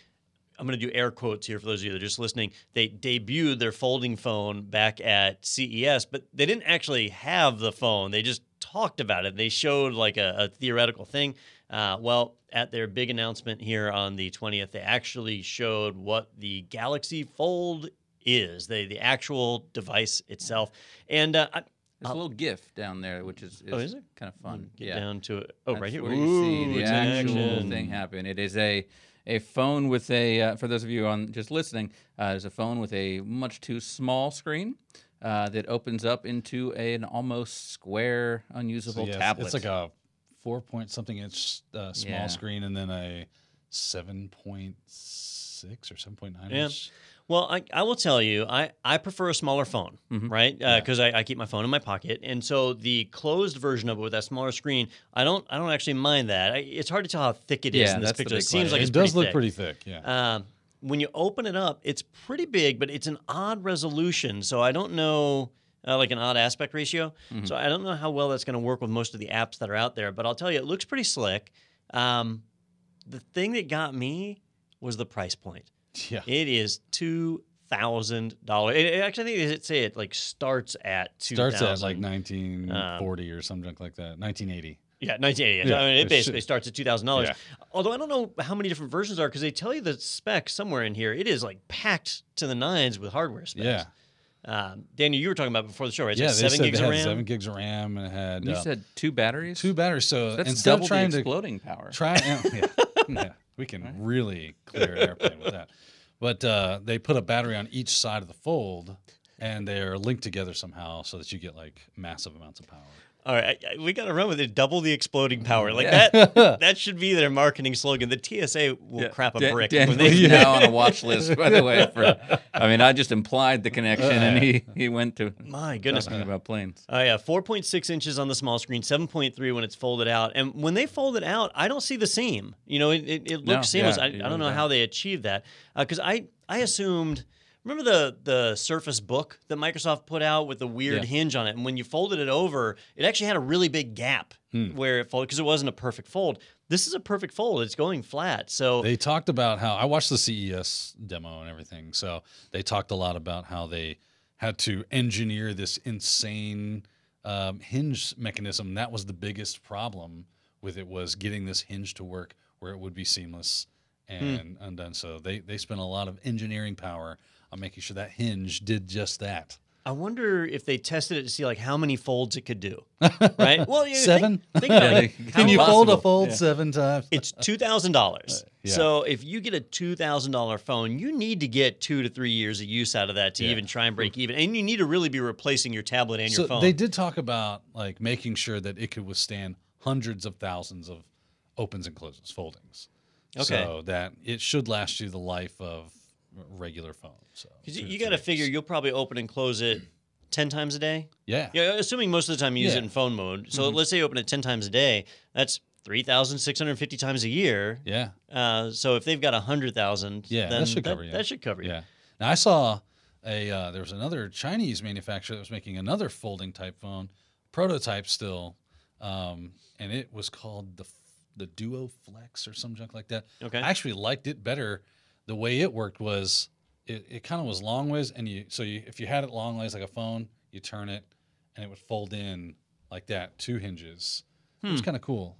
I'm going to do air quotes here for those of you that are just listening. They debuted their folding phone back at CES, but they didn't actually have the phone. They just talked about it. They showed like a, a theoretical thing. Uh, well, at their big announcement here on the 20th, they actually showed what the Galaxy Fold is, the, the actual device itself. And uh, I, There's a little GIF down there, which is, is, Oh, is it? kind of fun. get yeah. down to it. Oh, That's right here. Where you see the in actual thing happen. It is a a phone with a uh, for those of you on just listening, uh, is a phone with a much too small screen uh, that opens up into an almost square, unusable So, yeah, tablet. It's like a four point something inch uh, small Yeah. screen and then a seven point six or seven point nine Yeah. inch. Well, I, I will tell you, I, I prefer a smaller phone, Mhm. right? Because I, I keep my phone in my pocket, and so the closed version of it with that smaller screen, I don't I don't actually mind that. I, it's hard to tell how thick it is Yeah, in this picture. It seems question. like it it's does pretty look thick. pretty thick. Yeah. Um, when you open it up, it's pretty big, but it's an odd resolution. So I don't know, uh, like an odd aspect ratio. Mhm. So I don't know how well that's going to work with most of the apps that are out there. But I'll tell you, it looks pretty slick. Um, the thing that got me was the price point. Yeah. It is two thousand dollars. It, it actually, I think it say it like starts at two Starts thousand. at like 1940 or something like that. 1980. Yeah, 1980. Yeah, I mean, it it basically should- starts at two thousand dollars. Although I don't know how many different versions are because they tell you the specs somewhere in here. It is like packed to the nines with hardware specs. Yeah. Um, Daniel, you were talking about before the show, right? So yeah, it's they seven said gigs they of had RAM. seven gigs of RAM and it had And you uh, said two batteries. two batteries. So That's instead double of trying the to exploding power. try, yeah, yeah, *laughs* we can really clear an airplane with that. But uh, they put a battery on each side of the fold, and they're linked together somehow so that you get like massive amounts of power. All right, I- I- we got to run with it. Double the exploding power, like Yeah. that. *laughs* that should be their marketing slogan. The TSA will Yeah. crap a Dan- brick Dan when was they. now on a watch list, by the way. For, I mean, I just implied the connection, and he, *laughs* he went to My goodness. talking about planes. Oh yeah, 4.6 inches on the small screen, 7.3 when it's folded out. And when they fold it out, I don't see the seam. You know, it, it, it looks No, seamless. yeah, I, I don't know don't. how they achieved that uh, because I I assumed. Remember the the Surface Book that Microsoft put out with the weird Yeah. hinge on it, and when you folded it over, it actually had a really big gap Hmm. where it folded because it wasn't a perfect fold. This is a perfect fold. It's going flat. So They talked about how I watched the CES demo and everything. So they talked a lot about how they had to engineer this insane um, hinge mechanism. That was the biggest problem with it was getting this hinge to work where it would be seamless and undone. So they they spent a lot of engineering power on making sure that hinge did just that. I wonder if they tested it to see like how many folds it could do. *laughs* Right? Well, you Seven? Think, about it. Can you long- fold a fold Yeah. seven times? It's two thousand dollars. *laughs* yeah. So if you get a two thousand dollar phone, you need to get two to three years of use out of that to Yeah. even try and break even, and you need to really be replacing your tablet and so your phone. they did talk about like making sure that it could withstand hundreds of thousands of opens and closes foldings Okay. so that it should last you the life of a regular phone so 'Cause you, you got to figure you'll probably open and close it ten times a day. yeah Yeah, assuming most of the time you use Yeah. it in phone mode. So Mhm. let's say you open it ten times a day. That's three thousand six hundred fifty times a year. yeah Uh, so if they've got a hundred thousand, Yeah, that then should cover you. That should cover you. yeah now i saw a uh, there was another chinese manufacturer that was making another folding type phone prototype still um, and it was called the the duo flex or some junk like that Okay. I actually liked it better. The way it worked was it, it kind of was long ways, and you so you if you had it long ways like a phone, you turn it, and it would fold in like that, two hinges. It was Hmm. kind of cool.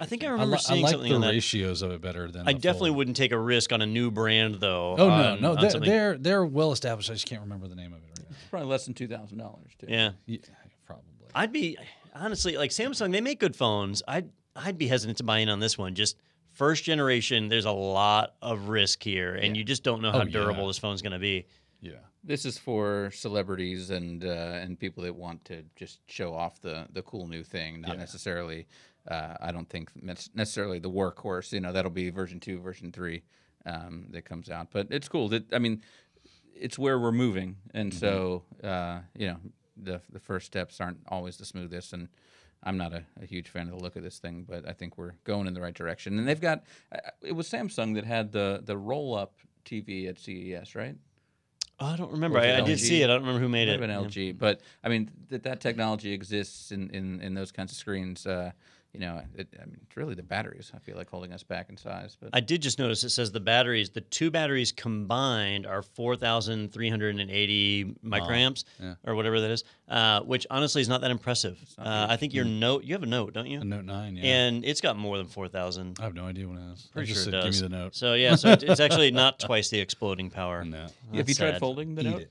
I think I I, remember li- I seeing like something the on that. ratios of it better than. I definitely fold. wouldn't take a risk on a new brand though. Oh no, on- no, on they're, they're they're well established. I just can't remember the name of it right now. Probably less than two thousand dollars too. yeah. Yeah, probably. I'd be honestly like Samsung. They make good phones. I'd I'd be hesitant to buy in on this one. Just first generation. There's a lot of risk here, and you just don't know how Oh, yeah. durable this phone's going to be. yeah. This is for celebrities and uh, and people that want to just show off the the cool new thing, not Yeah. necessarily. Uh, I don't think necessarily the workhorse. You know, that'll be version two, version three um, that comes out. But it's cool. That I mean, it's where we're moving, and so uh, you know, the the first steps aren't always the smoothest. And I'm not a, a huge fan of the look of this thing, but I think we're going in the right direction. And they've got uh, it was Samsung that had the the roll up TV at CES, right? Oh, I don't remember. I, I did see it. I don't remember who made it. have been Yeah. LG, but I mean that that technology exists in, in, in those kinds of screens. Uh, you know, it, I mean, it's really the batteries. I feel like holding us back in size. But I did just notice it says the batteries, the two batteries combined are 4,380 microamps yeah. or whatever that is, uh, which honestly is not that impressive. not Uh. I think your note, you have a note, don't you? A Note Nine. Yeah. And it's got more than 4,000. I have no idea what it is. I Pretty just sure said, it give me the note. So yeah, so it- it's actually not *laughs* twice the exploding power. No. have you That's tried sad. folding the Eat note? it.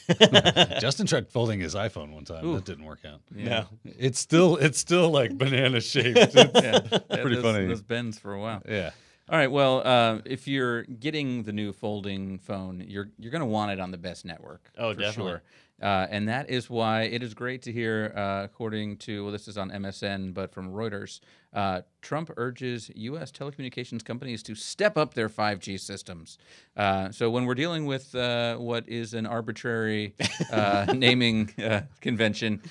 *laughs* Justin tried folding his iPhone one time. Ooh. That didn't work out. Yeah, It's still it's still like banana shaped. *laughs* It's- yeah. Pretty those, funny. Those bends for a while. yeah. All right. Well, uh, if you're getting the new folding phone, you're you're going to want it on the best network. Oh, for definitely. Sure. Uh, and that is why it is great to hear, uh, according to well, this is on MSN, but from Reuters, uh, Trump urges U.S. telecommunications companies to step up their 5G systems. Uh, so when we're dealing with uh, what is an arbitrary uh, *laughs* naming uh, convention,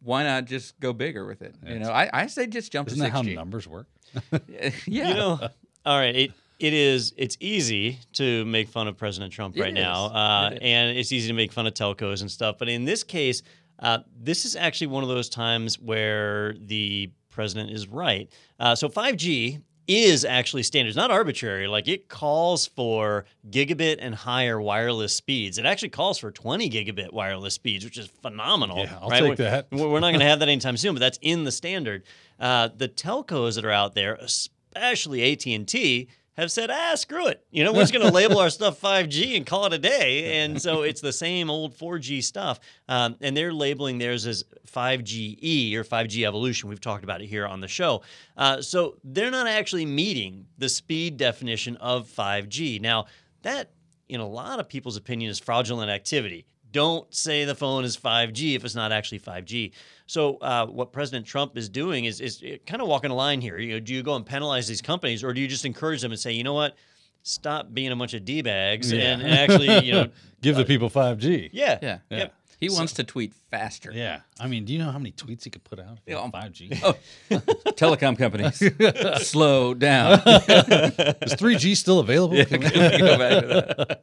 why not just go bigger with it? You know, I, I say just jump Isn't to that how numbers work? *laughs* yeah. *laughs* You know, all right. It it is. It's easy to make fun of President Trump It right now, uh, It and it's easy to make fun of telcos and stuff. But in this case, uh, this is actually one of those times where the president is right. Uh, so 5G is actually standard. It's not arbitrary. Like it calls for gigabit and higher wireless speeds. It actually calls for 20 gigabit wireless speeds, which is phenomenal. Yeah, I'll right? take We're- that. We're we're not going *laughs* to have that anytime soon, but that's in the standard. Uh, the telcos that are out there, especially AT and T, have said, ah, screw it. You know, we're just going *laughs* to label our stuff 5G and call it a day. And so it's the same old 4G stuff. Um, and they're labeling theirs as 5GE or 5G evolution. We've talked about it here on the show. Uh, so they're not actually meeting the speed definition of 5G. Now, that, in a lot of people's opinion, is fraudulent activity don't say the phone is 5G if it's not actually 5G. So uh, what President Trump is doing is is kind of walking a line here. You know, do you go and penalize these companies, or do you just encourage them and say, you know what, stop being a bunch of d bags Yeah. and, and actually, you know, *laughs* Give the people 5G. yeah, Yeah. Yeah. Yep. He wants to tweet faster. Yeah. I mean, do you know how many tweets he could put out? Yeah. 5G. *laughs* Oh, telecom companies, *laughs* slow down. Is 3G still available? Yeah, Can can we- we go back to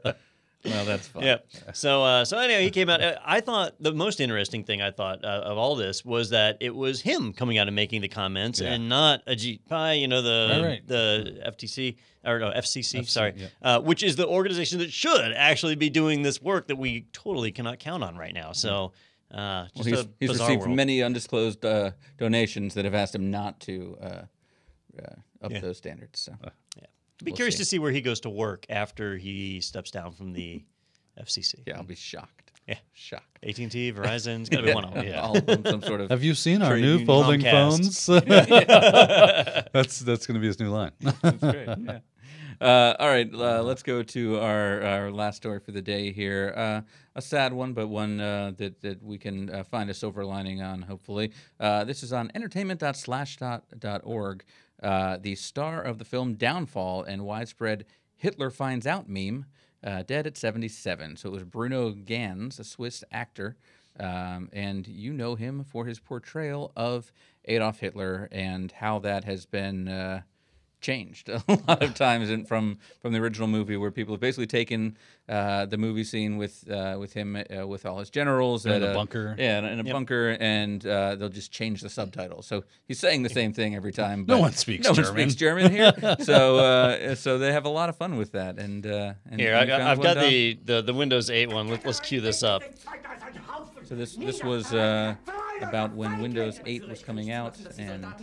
that? Well, that's fun. Yeah. So uh, so anyway, he came out. uh, I thought the most interesting thing I thought uh, of all this was that it was him coming out and making the comments, Yeah. and not Ajit Pai, you know the Right, right. the FTC or no FCC, FC, sorry, yeah. uh, which is the organization that should actually be doing this work that we totally cannot count on right now. So. Uh, Well, he's, a he's received world. many undisclosed uh, donations that have asked him not to uh, uh, up Yeah. those standards. So I'd be we'll curious see. to see where he goes to work after he steps down from the *laughs* FCC. yeah, I'll be shocked. Yeah. shocked. AT and T, *laughs* Verizon's gonna be one of them. Yeah. All on some sort of Have you seen our new folding Comcast. phones? *laughs* that's that's going to be his new line. That's great. Yeah. Uh, all right, uh, let's go to our, our last story for the day here. Uh, a sad one, but one uh, that, that we can uh, find a silver lining on, hopefully. Uh, this is on entertainment.slashdot.org. Uh, the star of the film Downfall and widespread Hitler finds out meme, dead at 77. So it was Bruno Ganz, a Swiss actor. Um, and you know him for his portrayal of Adolf Hitler and how that has been changed *laughs* a lot of times in, from from the original movie, where people have basically taken uh, the movie scene with uh, with him uh, with all his generals In at a a bunker. yeah, in a Yep. bunker, and uh, they'll just change the subtitles. So he's saying the same thing every time. No one speaks no one German. speaks German here, *laughs* so uh, so they have a lot of fun with that. And, uh, and Here, I, found I've got the, the the Windows 8 one. Let, let's cue this up. So this this was uh, about when Windows 8 was coming out and how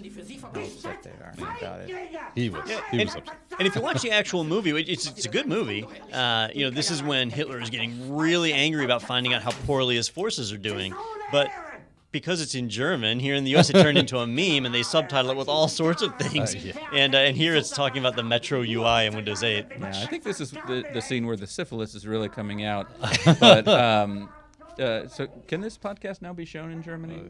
upset they are about it. He was. He was upset. And if you watch the actual movie, it's, it's a good movie. Uh, you know, this is when Hitler is getting really angry about finding out how poorly his forces are doing. But because it's in German, here in the U.S. it turned into a meme, and they subtitle it with all sorts of things. Uh, *laughs* yeah. And uh, and here it's talking about the Metro UI in Windows 8. Yeah, I think this is the, the scene where the syphilis is really coming out. *laughs* But um, uh, so, can this podcast now be shown in Germany?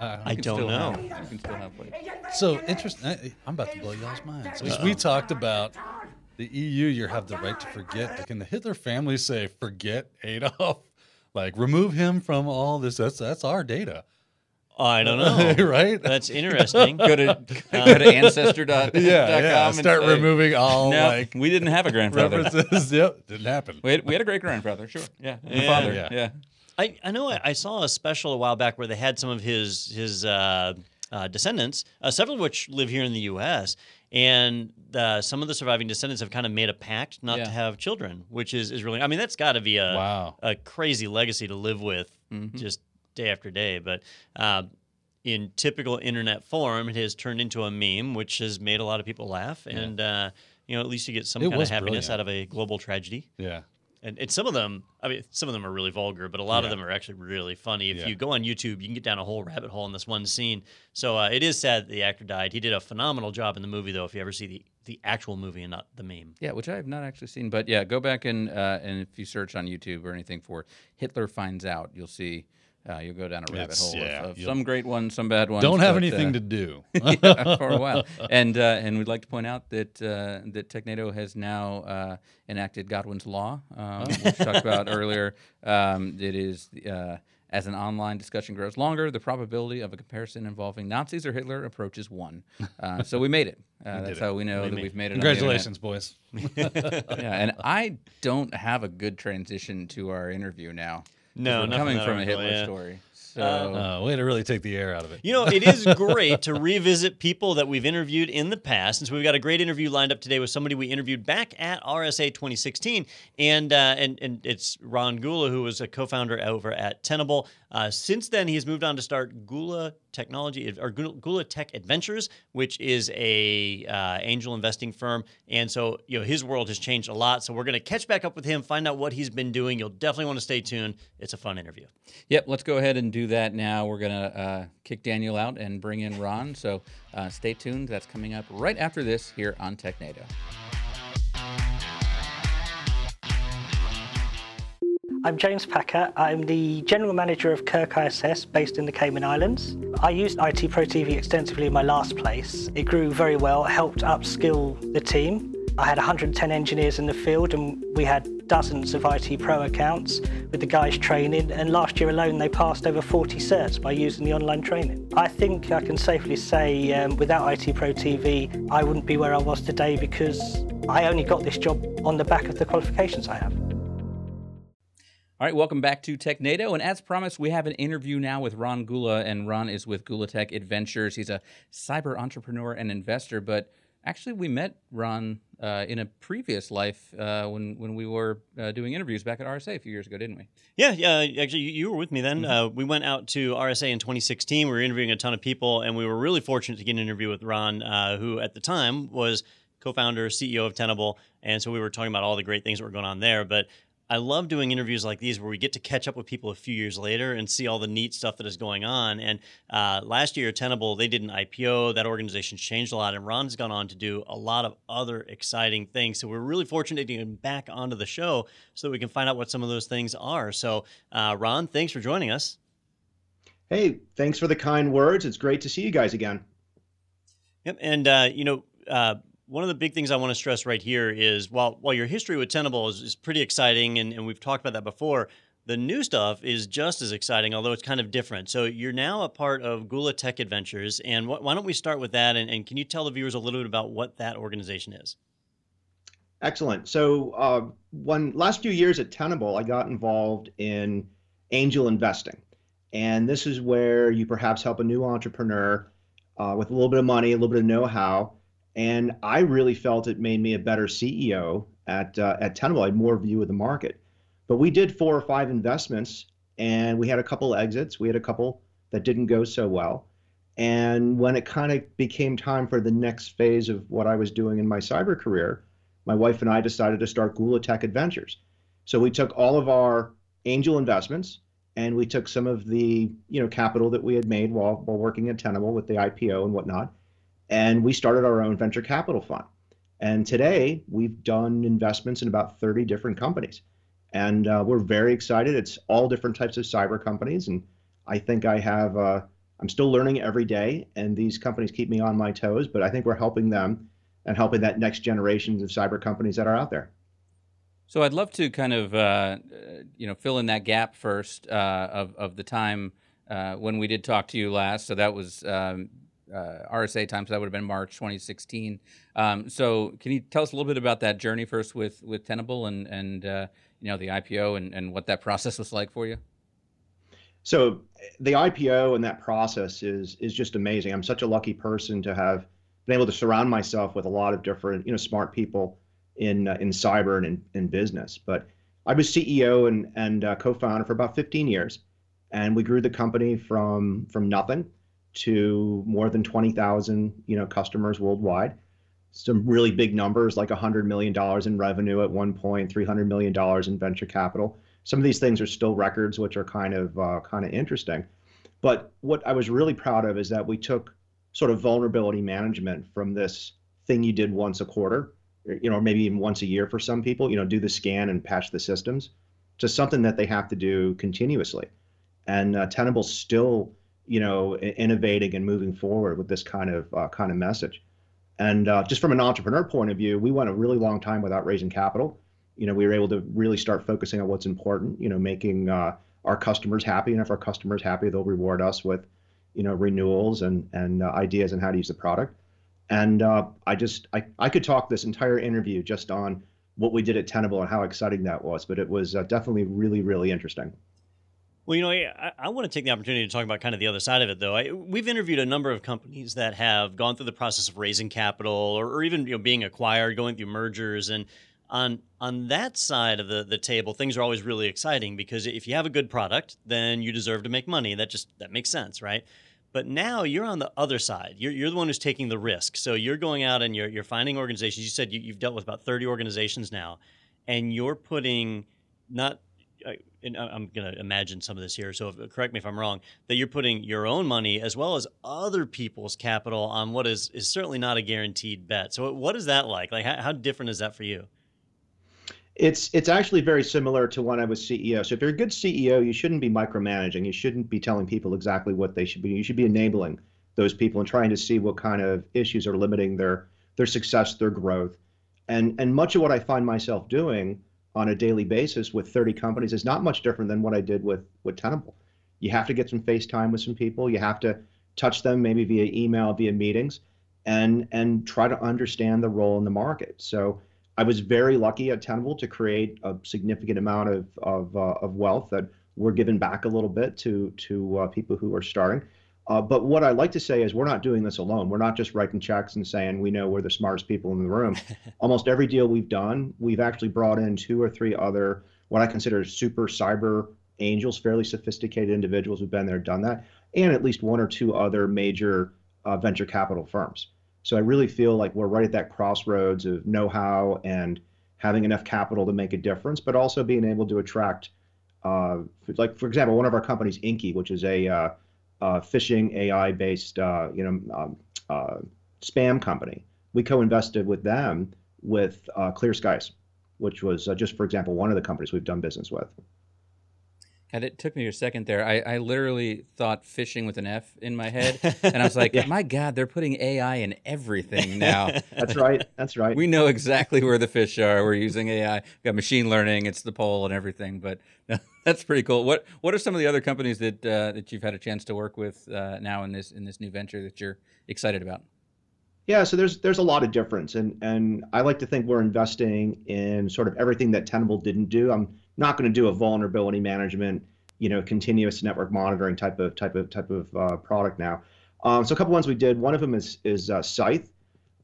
Uh, I can don't still know. Have, you can still have plays. So interesting. I'm about to blow y'all's minds because we talked about the EU. You have the right to forget. Can the Hitler family say forget Adolf? *laughs* Like remove him from all this. That's that's our data, I don't *laughs* know. right? That's interesting. Go to *laughs* go to ancestor.com *laughs* yeah, yeah. and Start say, removing all No, like we didn't have a grandfather. references. yep, didn't happen. We had, we had a great grandfather, sure. Yeah, and Yeah. father. Yeah. Yeah. I, I know I, I saw a special a while back where they had some of his his uh, uh, descendants, uh, several of which live here in the U.S. And uh, some of the surviving descendants have kind of made a pact not Yeah. to have children, which is, is really I mean that's got to be a Wow. a crazy legacy to live with Mhm. just day after day. But uh, in typical internet form, it has turned into a meme, which has made a lot of people laugh, and uh, you know at least you get some It kind of happiness brilliant. out of a global tragedy. Yeah. And, and some of them, I mean, some of them are really vulgar, but a lot of them are actually really funny. If Yeah. you go on YouTube, you can get down a whole rabbit hole in this one scene. So uh, it is sad that the actor died. He did a phenomenal job in the movie, though. If you ever see the, the actual movie and not the meme. Yeah, which I have not actually seen, but yeah, go back and uh, and if you search on YouTube or anything for Hitler finds out, you'll see uh, you'll go down a rabbit It's- hole of- yeah, of, you'll- some great ones, some bad ones. Don't have but, anything uh, to do. *laughs* yeah, for a while. *laughs* And uh, and we'd like to point out that uh, that TechNado has now uh, enacted Godwin's law, um, which we talked about *laughs* earlier. Um, it is uh, as an online discussion grows longer, the probability of a comparison involving Nazis or Hitler approaches one. Uh, so we made it. Uh, that's how we know We that we've made it. Congratulations, boys. Yeah, and I don't have a good transition to our interview now. 'Cause No, we're not from coming from a article, Hitler yeah. story. So, Uh, way to really take the air out of it. You know, it is *laughs* great to revisit people that we've interviewed in the past. And so we've got a great interview lined up today with somebody we interviewed back at RSA 2016. And uh, and, and it's Ron Gula, who was a co founder over at Tenable. Uh, since then, he has moved on to start Gula Technology or Gula Tech Adventures, which is a uh, angel investing firm. And so, you know, his world has changed a lot. So we're going to catch back up with him, find out what he's been doing. You'll definitely want to stay tuned. It's a fun interview. Yep, let's go ahead and do that now. We're going to uh, kick Daniel out and bring in Ron. So uh, stay tuned. That's coming up right after this here on TechNado. I'm James Packer. I'm the General Manager of Kirk ISS based in the Cayman Islands. I used IT Pro TV extensively in my last place. It grew very well, helped upskill the team. I had 110 engineers in the field and we had dozens of IT Pro accounts with the guys training and last year alone they passed over 40 certs by using the online training. I think I can safely say um, without IT Pro TV I wouldn't be where I was today because I only got this job on the back of the qualifications I have. All right, welcome back to TechNado. And as promised, we have an interview now with Ron Gula, and Ron is with Gula Tech Adventures. He's a cyber entrepreneur and investor, but actually, we met Ron uh, in a previous life uh, when when we were uh, doing interviews back at RSA a few years ago, didn't we? Yeah, yeah. Actually, you were with me then. Mm-hmm. Uh, we went out to RSA in 2016. We were interviewing a ton of people, and we were really fortunate to get an interview with Ron, uh, who at the time was co-founder, CEO of Tenable, and so we were talking about all the great things that were going on there. But I love doing interviews like these where we get to catch up with people a few years later and see all the neat stuff that is going on. And uh, last year, Tenable, they did an IPO. That organization's changed a lot. And Ron's gone on to do a lot of other exciting things. So we're really fortunate to get him back onto the show so that we can find out what some of those things are. So, uh, Ron, thanks for joining us. Hey, thanks for the kind words. It's great to see you guys again. Yep. And, uh, you know, uh, one of the big things I want to stress right here is while while your history with Tenable is, is pretty exciting, and, and we've talked about that before, the new stuff is just as exciting, although it's kind of different. So you're now a part of Gula Tech Adventures, and wh- why don't we start with that? And, and, can you tell the viewers a little bit about what that organization is? Excellent. So uh, one last few years at Tenable, I got involved in angel investing, and this is where you perhaps help a new entrepreneur uh, with a little bit of money, a little bit of know-how and I really felt it made me a better CEO at uh, at Tenable. I had more view of the market. But we did four or five investments, and we had a couple exits. We had a couple that didn't go so well. And when it kind of became time for the next phase of what I was doing in my cyber career, my wife and I decided to start Gula Tech Adventures. So we took all of our angel investments and we took some of the you know capital that we had made while while working at Tenable with the IPO and whatnot, and we started our own venture capital fund. And today we've done investments in about 30 different companies. And uh, we're very excited. It's all different types of cyber companies. And I think I have, uh, I'm still learning every day. And these companies keep me on my toes, but I think we're helping them and helping that next generation of cyber companies that are out there. So I'd love to kind of, uh, you know, fill in that gap first uh, of, of the time uh, when we did talk to you last. So that was um, uh, RSA time, so that would have been March 2016. Um, so, can you tell us a little bit about that journey first with with Tenable and and uh, you know the IPO and and what that process was like for you? So, the IPO and that process is is just amazing. I'm such a lucky person to have been able to surround myself with a lot of different you know smart people in uh, in cyber and in, in business. But I was CEO and and uh, co-founder for about 15 years, and we grew the company from from nothing to more than 20,000, you know, customers worldwide. Some really big numbers, like $100 million in revenue at one point, $300 million in venture capital. Some of these things are still records, which are kind of uh, kind of interesting. But what I was really proud of is that we took sort of vulnerability management from this thing you did once a quarter, you know, or maybe even once a year for some people, you know, do the scan and patch the systems, to something that they have to do continuously. And uh, Tenable still you know, innovating and moving forward with this kind of uh, kind of message. And uh, just from an entrepreneur point of view, we went a really long time without raising capital. You know, we were able to really start focusing on what's important. You know, making uh, our customers happy, and if our customers happy, they'll reward us with, you know, renewals and and uh, ideas on how to use the product. And uh, I just I, I could talk this entire interview just on what we did at Tenable and how exciting that was, but it was uh, definitely really really interesting. Well, you know, I, I, want to take the opportunity to talk about kind of the other side of it, though. I, we've interviewed a number of companies that have gone through the process of raising capital, or, or even you know being acquired, going through mergers, and on on that side of the, the table, things are always really exciting because if you have a good product, then you deserve to make money. That just that makes sense, right? But now you're on the other side. You're, you're the one who's taking the risk. So you're going out and you're, you're finding organizations. You said you, you've dealt with about 30 organizations now, and you're putting not and I'm going to imagine some of this here, so if, correct me if I'm wrong, that you're putting your own money as well as other people's capital on what is, is certainly not a guaranteed bet. So, what is that like? Like, how, how different is that for you? It's it's actually very similar to when I was CEO. So if you're a good CEO, you shouldn't be micromanaging. You shouldn't be telling people exactly what they should be. You should be enabling those people and trying to see what kind of issues are limiting their their success, their growth. And and much of what I find myself doing on a daily basis with 30 companies is not much different than what I did with with Tenable. You have to get some face time with some people. You have to touch them maybe via email, via meetings, and and try to understand the role in the market. So I was very lucky at Tenable to create a significant amount of of, uh, of wealth that we're giving back a little bit to to uh, people who are starting. Uh, but what I like to say is we're not doing this alone. We're not just writing checks and saying we know we're the smartest people in the room. *laughs* Almost every deal we've done, we've actually brought in two or three other what I consider super cyber angels, fairly sophisticated individuals who've been there, done that, and at least one or two other major uh, venture capital firms. So I really feel like we're right at that crossroads of know-how and having enough capital to make a difference, but also being able to attract, uh, like for example, one of our companies, Inky, which is a uh, uh, phishing AI based uh, you know um, uh, spam company. We co-invested with them with uh, Clear Skies, which was uh, just for example one of the companies we've done business with. And it took me a second there. I, I literally thought fishing with an F in my head. *laughs* And I was like, yeah. my God, they're putting AI in everything now. *laughs* That's right. That's right. We know exactly where the fish are. We're using AI. We've got machine learning. It's the pole and everything. But *laughs* that's pretty cool. What What are some of the other companies that uh, that you've had a chance to work with uh, now in this in this new venture that you're excited about? Yeah, so there's there's a lot of difference, and and I like to think we're investing in sort of everything that Tenable didn't do. I'm not going to do a vulnerability management, you know, continuous network monitoring type of type of type of uh, product now. Um, so a couple ones we did. One of them is is uh, Scythe.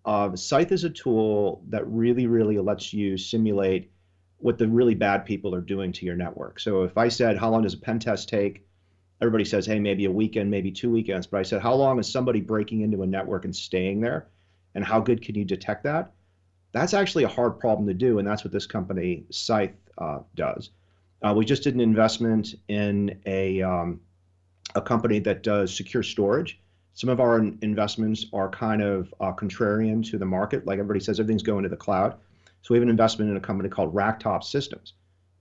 Uh, Scythe is a tool that really really lets you simulate what the really bad people are doing to your network. So if I said how long does a pen test take, everybody says hey maybe a weekend, maybe two weekends. But I said how long is somebody breaking into a network and staying there, and how good can you detect that? That's actually a hard problem to do, and that's what this company Scythe uh, does. Uh, we just did an investment in a um, a company that does secure storage. Some of our investments are kind of uh, contrarian to the market. Like everybody says, everything's going to the cloud. So we have an investment in a company called Racktop Systems,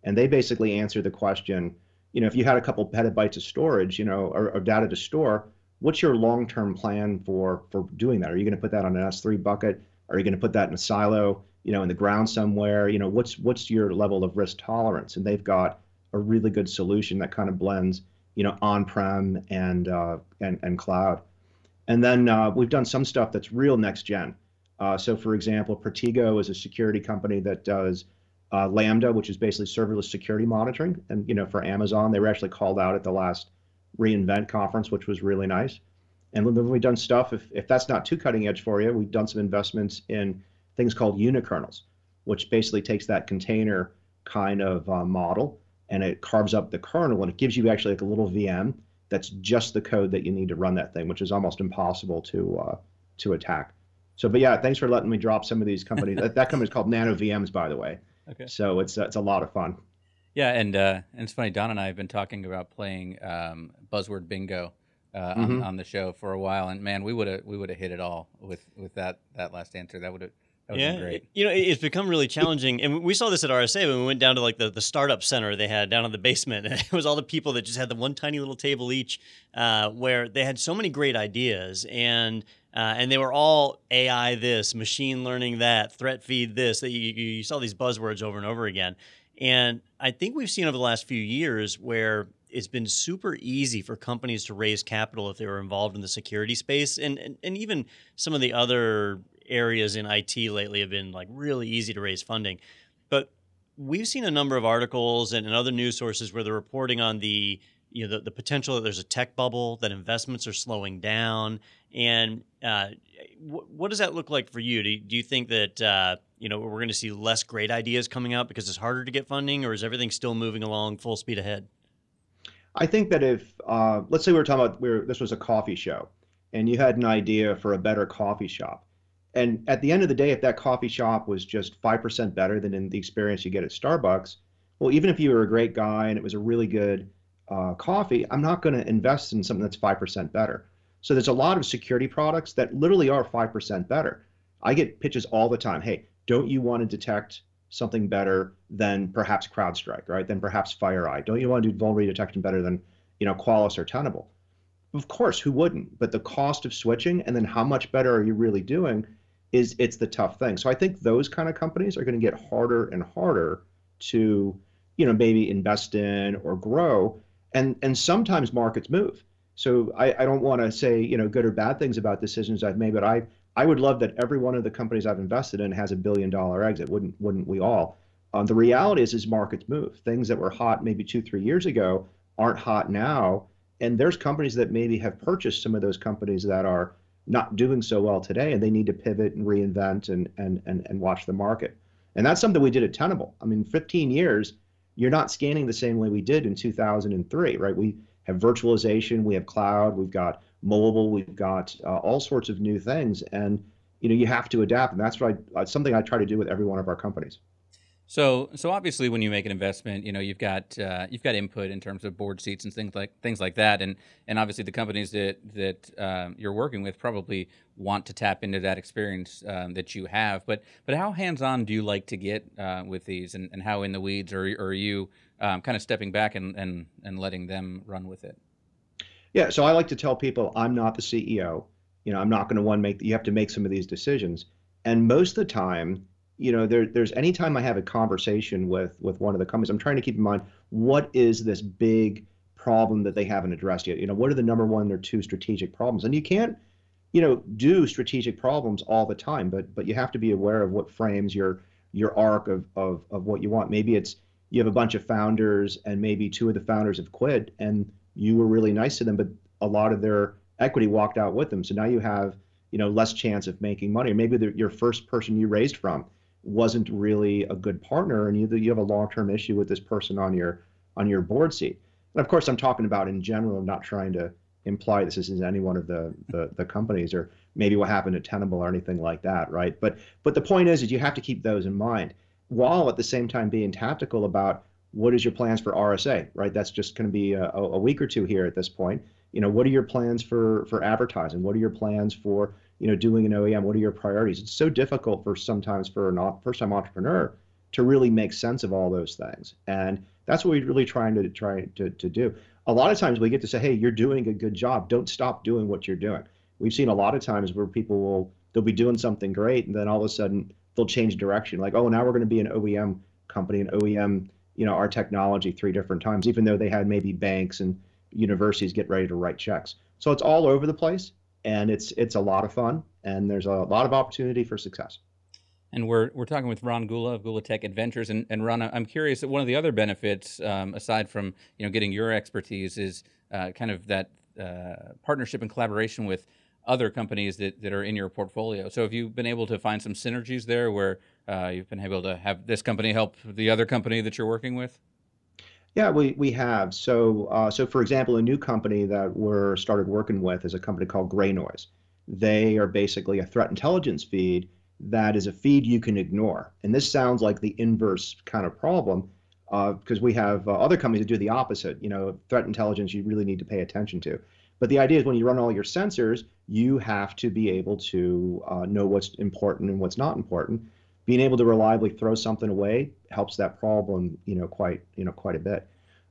and they basically answer the question. You know, if you had a couple petabytes of storage, you know, or, or data to store, what's your long-term plan for for doing that? Are you going to put that on an S3 bucket? Are you going to put that in a silo? You know in the ground somewhere you know what's what's your level of risk tolerance? And they've got a really good solution that kind of blends you know on-prem and uh, and and cloud. And then uh, we've done some stuff that's real next gen. Uh, so for example Protego is a security company that does uh, lambda which is basically serverless security monitoring. And you know for amazon they were actually called out at the last reinvent conference which was really nice. And then we've done stuff if, if that's not too cutting edge for you we've done some investments in things called unikernels, which basically takes that container kind of uh, model and it carves up the kernel and it gives you actually like a little VM that's just the code that you need to run that thing, which is almost impossible to uh, to attack. So, but yeah, thanks for letting me drop some of these companies. *laughs* that, that company is called Nano VMs, by the way. Okay. So it's uh, it's a lot of fun. Yeah, and uh, and it's funny. Don and I have been talking about playing um, buzzword bingo uh, mm-hmm. on, on the show for a while, and man, we would have we would have hit it all with with that that last answer. That would have yeah, you know, it's become really challenging, and we saw this at RSA when we went down to like the, the startup center they had down in the basement, and *laughs* it was all the people that just had the one tiny little table each, uh, where they had so many great ideas, and uh, and they were all AI this, machine learning that, threat feed this. That you, you saw these buzzwords over and over again, and I think we've seen over the last few years where it's been super easy for companies to raise capital if they were involved in the security space and, and, and even some of the other areas in IT lately have been like really easy to raise funding. But we've seen a number of articles and, and other news sources where they're reporting on the you know the, the potential that there's a tech bubble, that investments are slowing down, and uh, w- what does that look like for you? Do you, do you think that uh, you know we're going to see less great ideas coming out because it's harder to get funding, or is everything still moving along full speed ahead? I think that if uh, let's say we were talking about we were, this was a coffee show, and you had an idea for a better coffee shop, and at the end of the day, if that coffee shop was just five percent better than in the experience you get at Starbucks, well, even if you were a great guy and it was a really good uh, coffee, I'm not going to invest in something that's 5% better. So there's a lot of security products that literally are 5% better. I get pitches all the time. Hey, don't you want to detect something better than perhaps CrowdStrike, right? Than perhaps FireEye? Don't you want to do vulnerability detection better than, you know, Qualys or Tenable? Of course, who wouldn't? But the cost of switching and then how much better are you really doing is it's the tough thing. So I think those kind of companies are going to get harder and harder to, you know, maybe invest in or grow and and sometimes markets move. So I, I don't want to say you know good or bad things about decisions I've made, but I I would love that every one of the companies I've invested in has a billion dollar exit. Wouldn't wouldn't we all? Um, the reality is, is markets move. Things that were hot maybe two three years ago aren't hot now, and there's companies that maybe have purchased some of those companies that are not doing so well today, and they need to pivot and reinvent and and and, and watch the market. And that's something we did at Tenable. I mean, 15 years you're not scanning the same way we did in 2003, right? We have virtualization, we have cloud, we've got mobile, we've got uh, all sorts of new things, and you know you have to adapt, and that's what I, something I try to do with every one of our companies. So, so obviously, when you make an investment, you know you've got uh, you've got input in terms of board seats and things like things like that, and and obviously the companies that that um, you're working with probably want to tap into that experience um, that you have. But but how hands on do you like to get uh, with these, and, and how in the weeds, or are you um, kind of stepping back and, and and letting them run with it? Yeah, so I like to tell people I'm not the CEO. You know, I'm not going to one make. You have to make some of these decisions, and most of the time you know, there, there's anytime I have a conversation with with one of the companies, I'm trying to keep in mind what is this big problem that they haven't addressed yet. You know, what are the number one or two strategic problems? And you can't, you know, do strategic problems all the time, but but you have to be aware of what frames your your arc of of of what you want. Maybe it's you have a bunch of founders and maybe two of the founders have quit and you were really nice to them, but a lot of their equity walked out with them. So now you have you know less chance of making money. Maybe your first person you raised from wasn't really a good partner and you, you have a long-term issue with this person on your on your board seat. And of course i'm talking about in general i'm not trying to imply this is any one of the, the, the companies or maybe what happened at tenable or anything like that right? But but the point is is you have to keep those in mind while at the same time being tactical about what is your plans for rsa right? That's just going to be a, a week or two here at this point. You know what are your plans for for advertising? What are your plans for you know, doing an OEM? What are your priorities? It's so difficult for sometimes for a first-time entrepreneur to really make sense of all those things, and that's what we're really trying to try to, to do. A lot of times we get to say, "Hey, you're doing a good job. Don't stop doing what you're doing." We've seen a lot of times where people will they'll be doing something great, and then all of a sudden they'll change direction. Like, oh, now we're going to be an OEM company, an OEM, you know, our technology three different times, even though they had maybe banks and universities get ready to write checks. So it's all over the place and it's it's a lot of fun, and there's a lot of opportunity for success. And we're we're talking with Ron Gula of Gula Tech Adventures, and, and Ron, I'm curious. One of the other benefits, um, aside from you know getting your expertise, is uh, kind of that uh, partnership and collaboration with other companies that, that are in your portfolio. So have you been able to find some synergies there where uh, you've been able to have this company help the other company that you're working with? Yeah, we, we have. So uh, so for example, a new company that we're started working with is a company called GreyNoise. They are basically a threat intelligence feed that is a feed you can ignore. And this sounds like the inverse kind of problem because uh, we have uh, other companies that do the opposite. You know, threat intelligence you really need to pay attention to. But the idea is when you run all your sensors, you have to be able to uh, know what's important and what's not important being able to reliably throw something away helps that problem, you know, quite, you know, quite a bit.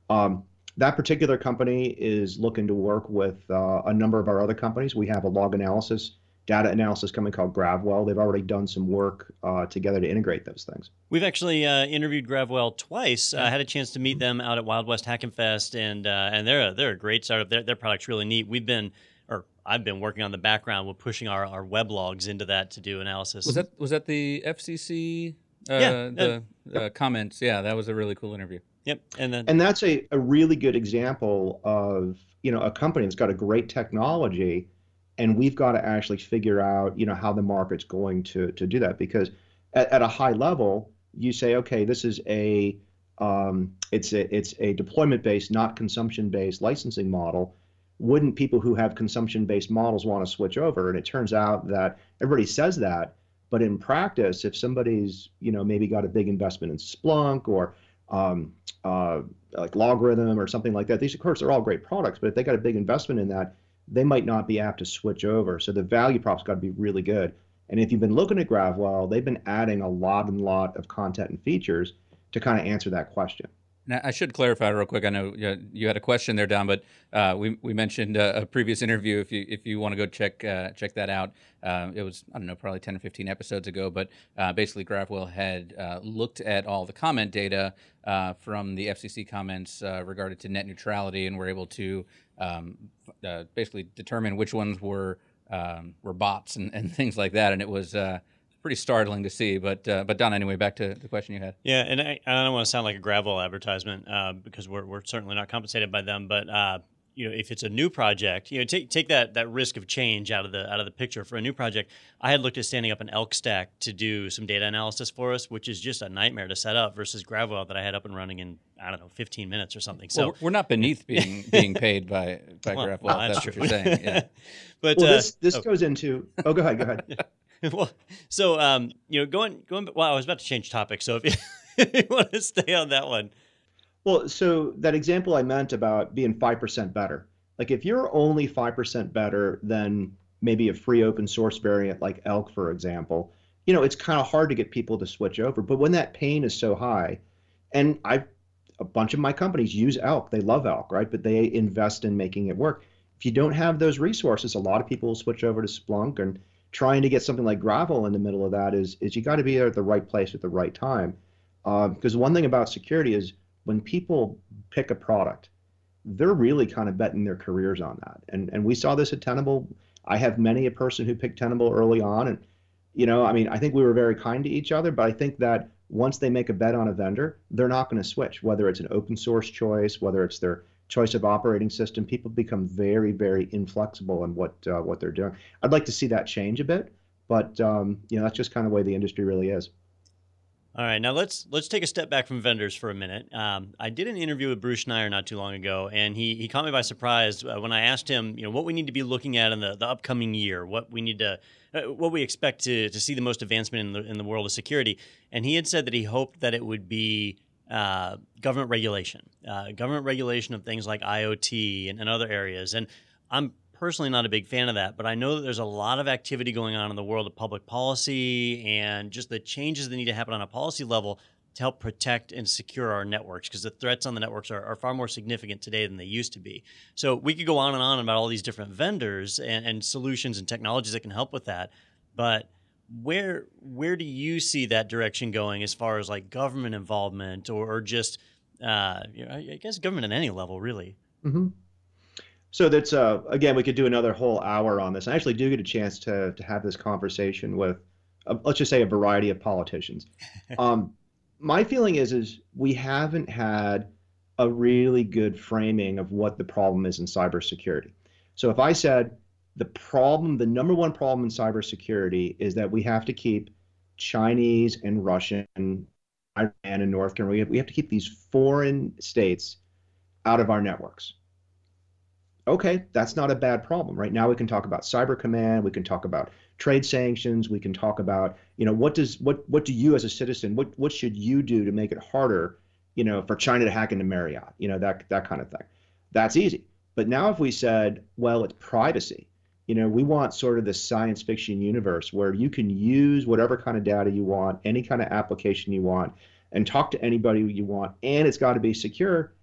Um, that particular company is looking to work with uh, a number of our other companies. We have a log analysis, data analysis company called Gravwell. They've already done some work uh, together to integrate those things. We've actually uh, interviewed Gravwell twice. I had a chance to meet them out at Wild West Hackin' Fest, and uh, and they're a, they're a great startup. Their, their product's really neat. We've been I've been working on the background with pushing our, our web logs into that to do analysis. Was that was that the FCC? Uh, yeah, the uh, comments. Yeah, that was a really cool interview. Yep, and then and that's a, a really good example of you know a company that's got a great technology, and we've got to actually figure out you know how the market's going to to do that because at, at a high level you say okay this is a um, it's a it's a deployment based not consumption based licensing model wouldn't people who have consumption based models want to switch over and it turns out that everybody says that but in practice if somebody's you know maybe got a big investment in splunk or um, uh, like LogRhythm or something like that. These, of course, are all great products, but if they got a big investment in that, they might not be apt to switch over. So the value prop's got to be really good. And if you've been looking at GravWell, they've been adding a lot and lot of content and features to kind of answer that question. Now, I should clarify real quick. I know you had a question there, Don, but uh, we, we mentioned a, a, previous interview. If you if you want to go check uh, check that out, uh, it was I don't know probably ten or fifteen episodes ago. But uh, basically, GravWell had uh, looked at all the comment data uh, from the FCC comments regarding to net neutrality, and were able to um, basically determine which ones were um, were bots and, and *laughs* things like that. And it was pretty startling to see. But uh, but Don, anyway, back to the question you had. Yeah, and I, I don't want to sound like a Gravwell advertisement uh, because we're, we're certainly not compensated by them. But uh, you know, if it's a new project, you know, take take that that risk of change out of the out of the picture for a new project. I had looked at standing up an Elk stack to do some data analysis for us, which is just a nightmare to set up versus GravWell that I had up and running in I don't know 15 minutes or something. So well, we're not beneath *laughs* being being paid by by well, GravWell. Well, that's, that's what you're saying. Yeah. *laughs* but well, this uh, this oh. goes into. Oh, go ahead. Go ahead. *laughs* well, so um, you know, going going. Well, I was about to change topic, so if you, if you want to stay on that one. Well, so that example I meant about being five percent better. Like if you're only five percent better than maybe a free open source variant like Elk, for example, you know, it's kind of hard to get people to switch over. But when that pain is so high, and I, a bunch of my companies use Elk, they love Elk, right? But they invest in making it work. If you don't have those resources, a lot of people will switch over to Splunk and trying to get something like Gravwell in the middle of that is is you got to be there at the right place at the right time. Because um, one thing about security is when people pick a product, they're really kind of betting their careers on that. And and we saw this at Tenable. I have many a person who picked Tenable early on, and you know, I mean, I think we were very kind to each other, but I think that once they make a bet on a vendor, they're not going to switch. Whether it's an open source choice, whether it's their choice of operating system, people become very, very inflexible in what uh, what they're doing. I'd like to see that change a bit, but um, you know that's just kind of the way the industry really is. All right, now let's let's take a step back from vendors for a minute. Um, I did an interview with Bruce Schneier not too long ago, and he he caught me by surprise uh, when I asked him, you know, what we need to be looking at in the, the upcoming year, what we need to, uh, what we expect to to see the most advancement in the in the world of security, and he had said that he hoped that it would be uh, government regulation, uh, government regulation of things like IoT and, and, other areas. And I'm personally not a big fan of that, but I know that there's a lot of activity going on in the world of public policy and just the changes that need to happen on a policy level to help protect and secure our networks because the threats on the networks are, are, far more significant today than they used to be. So we could go on and on about all these different vendors and, and solutions and technologies that can help with that. But where where do you see that direction going as far as like government involvement or, or just uh, you know, I guess government at any level really? Mm-hmm. So that's uh, again, we could do another whole hour on this. I actually do get a chance to to have this conversation with, uh, let's just say, a variety of politicians. *laughs* um, my feeling is is we haven't had a really good framing of what the problem is in cybersecurity. So if I said the problem, the number one problem in cybersecurity is that we have to keep Chinese and Russian, Iran and North Korea. We have, we have to keep these foreign states out of our networks. Okay, that's not a bad problem. Right now, we can talk about cyber command. We can talk about trade sanctions. We can talk about, you know, what does what what do you as a citizen what what should you do to make it harder, you know, for China to hack into Marriott, you know, that that kind of thing. That's easy. But now, if we said, well, it's privacy you know, we want sort of this science fiction universe where you can use whatever kind of data you want, any kind of application you want, and talk to anybody you want, and it's got to be secure.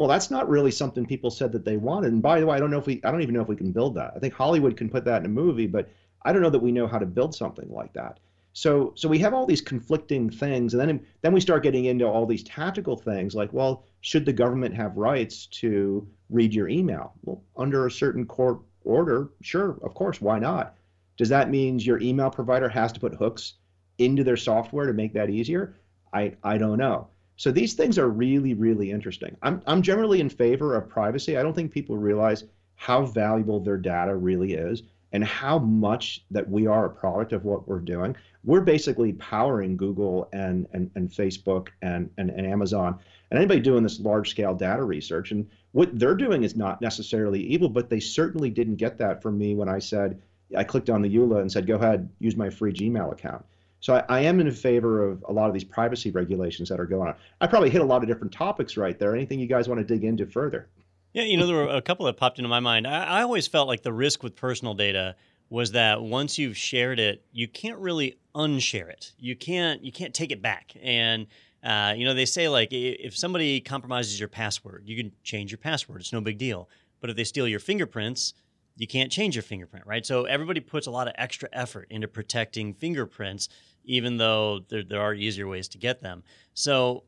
Well, that's not really something people said that they wanted. And by the way, I don't know if we, I don't even know if we can build that. I think Hollywood can put that in a movie, but I don't know that we know how to build something like that. So, so we have all these conflicting things, and then then we start getting into all these tactical things, like, well, should the government have rights to read your email? Well, under a certain court order, sure, of course, why not? Does that mean your email provider has to put hooks into their software to make that easier? I, I don't know. So these things are really, really interesting. I'm, I'm generally in favor of privacy. I don't think people realize how valuable their data really is and how much that we are a product of what we're doing. We're basically powering Google and, and, and Facebook and, and, and Amazon and anybody doing this large scale data research. And what they're doing is not necessarily evil, but they certainly didn't get that from me when I said, I clicked on the EULA and said, go ahead, use my free Gmail account. So I, I, am in favor of a lot of these privacy regulations that are going on. I probably hit a lot of different topics right there. Anything you guys want to dig into further? Yeah, you know, there were a couple that popped into my mind. I, I always felt like the risk with personal data was that once you've shared it, you can't really unshare it. You can't you can't take it back. And uh, you know, they say like if somebody compromises your password, you can change your password. It's no big deal. But if they steal your fingerprints, you can't change your fingerprint, right? So everybody puts a lot of extra effort into protecting fingerprints even though there, there are easier ways to get them. So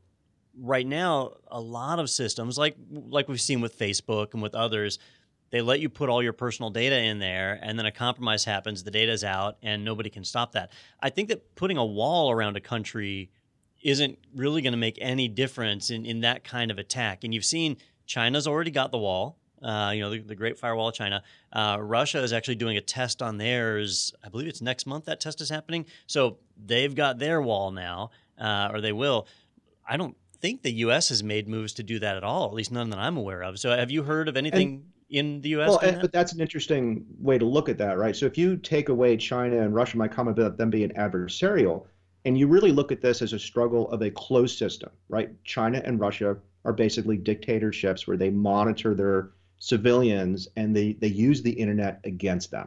right now, a lot of systems, like like we've seen with Facebook and with others, they let you put all your personal data in there, and then a compromise happens, the data's out, and nobody can stop that. I think that putting a wall around a country isn't really going to make any difference in, in that kind of attack. And you've seen China's already got the wall uh, you know, the, the, Great Firewall of China. Uh, Russia is actually doing a test on theirs. I believe it's next month that test is happening. So they've got their wall now, uh, or they will. I don't think the U.S. has made moves to do that at all, at least none that I'm aware of. So have you heard of anything? And, in the U.S. Well, that? but that's an interesting way to look at that, right? So if you take away China and Russia, my comment about them being adversarial, and you really look at this as a struggle of a closed system, right? China and Russia are basically dictatorships where they monitor their civilians and they, they use the internet against them.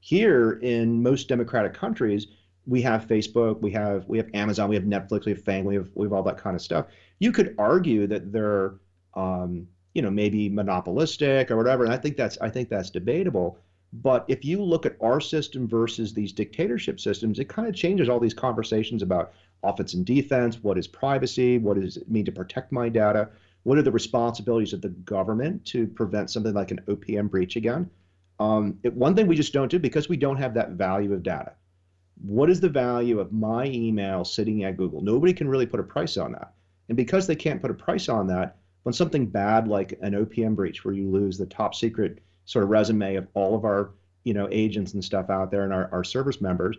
Here in most democratic countries, we have Facebook, we have we have Amazon, we have Netflix, we have FAANG, we have we have all that kind of stuff. You could argue that they're um, you know maybe monopolistic or whatever, and I think that's I think that's debatable. But if you look at our system versus these dictatorship systems, it kind of changes all these conversations about offense and defense. What is privacy? What does it mean to protect my data? What are the responsibilities of the government to prevent something like an OPM breach again? Um, it, one thing we just don't do because we don't have that value of data. What is the value of my email sitting at Google? Nobody can really put a price on that. And because they can't put a price on that, when something bad like an OPM breach, where you lose the top secret sort of resume of all of our you know agents and stuff out there and our, our service members,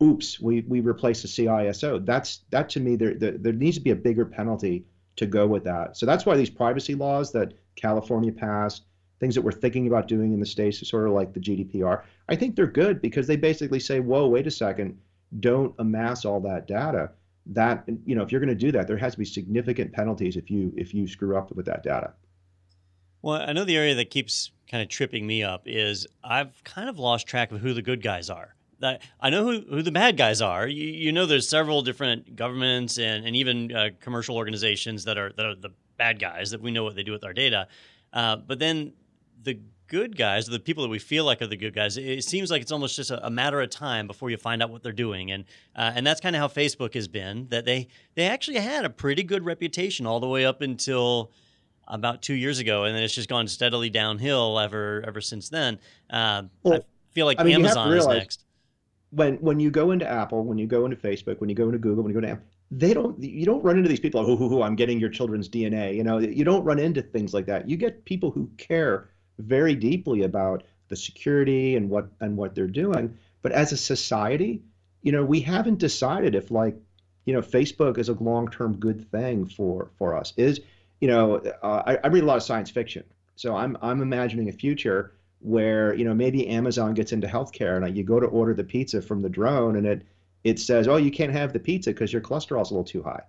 oops, we, we replace the CISO. That's that to me there, there there needs to be a bigger penalty to go with that. So that's why these privacy laws that California passed, things that we're thinking about doing in the states, sort of like the GDPR, I think they're good because they basically say, whoa, wait a second, don't amass all that data. That you know, if you're going to do that, there has to be significant penalties if you if you screw up with that data. Well, I know the area that keeps kind of tripping me up is I've kind of lost track of who the good guys are. I know who, who the bad guys are. You, you know, there's several different governments and, and even uh, commercial organizations that are that are the bad guys that we know what they do with our data. Uh, but then the good guys, the people that we feel like are the good guys, it seems like it's almost just a, a matter of time before you find out what they're doing, and uh, and that's kind of how Facebook has been. That they they actually had a pretty good reputation all the way up until about two years ago, and then it's just gone steadily downhill ever ever since then. Uh, well, I feel like I mean, Amazon is next when when you go into Apple, when you go into Facebook, when you go into Google, when you go to Apple, they don't you don't run into these people who who I'm getting your children's DNA. You know, you don't run into things like that. You get people who care very deeply about the security and what and what they're doing. But as a society, you know, we haven't decided if like, you know, Facebook is a long-term good thing for for us. Is you know, uh, I, I read a lot of science fiction, so I'm I'm imagining a future where you know maybe Amazon gets into healthcare and uh, you go to order the pizza from the drone and it it says oh you can't have the pizza because your cholesterol's a little too high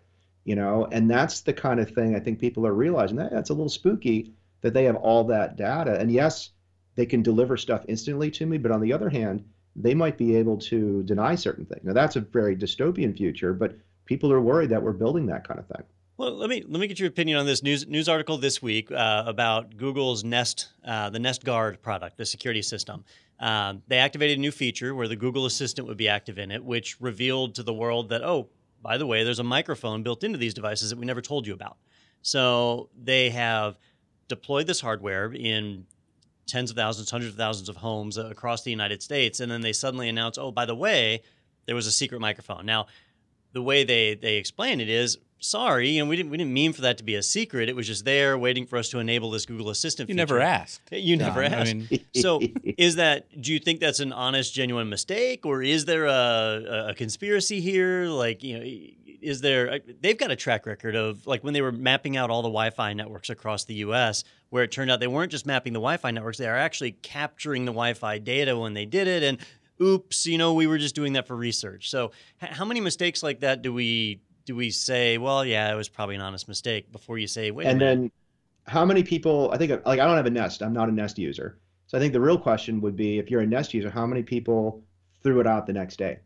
you know? And that's the kind of thing I think people are realizing that that's a little spooky that they have all that data. And yes they can deliver stuff instantly to me but on the other hand they might be able to deny certain things. Now that's a very dystopian future but people are worried that we're building that kind of thing well, let me let me get your opinion on this news news article this week uh, about Google's Nest, uh, the Nest Guard product, the security system. Um, they activated a new feature where the Google Assistant would be active in it, which revealed to the world that oh, by the way, there's a microphone built into these devices that we never told you about. So they have deployed this hardware in tens of thousands, hundreds of thousands of homes across the United States, and then they suddenly announce, oh, by the way, there was a secret microphone. Now, the way they they explain it is sorry, you know, we didn't we didn't mean for that to be a secret. It was just there waiting for us to enable this Google Assistant. You feature. never asked. *laughs* You never Don. I asked. mean- *laughs* so is that? Do you think that's an honest, genuine mistake, or is there a, a conspiracy here? Like, you know, is there? Uh, they've got a track record of like when they were mapping out all the Wi-Fi networks across the U.S., where it turned out they weren't just mapping the Wi-Fi networks; they are actually capturing the Wi-Fi data when they did it, and oops, you know, we were just doing that for research. So, h- how many mistakes like that do we do we say? Well, yeah, it was probably an honest mistake before you say, wait. and then how many people i think like i don't have a nest i'm not a nest user so i think the real question would be if you're a nest user how many people threw it out the next day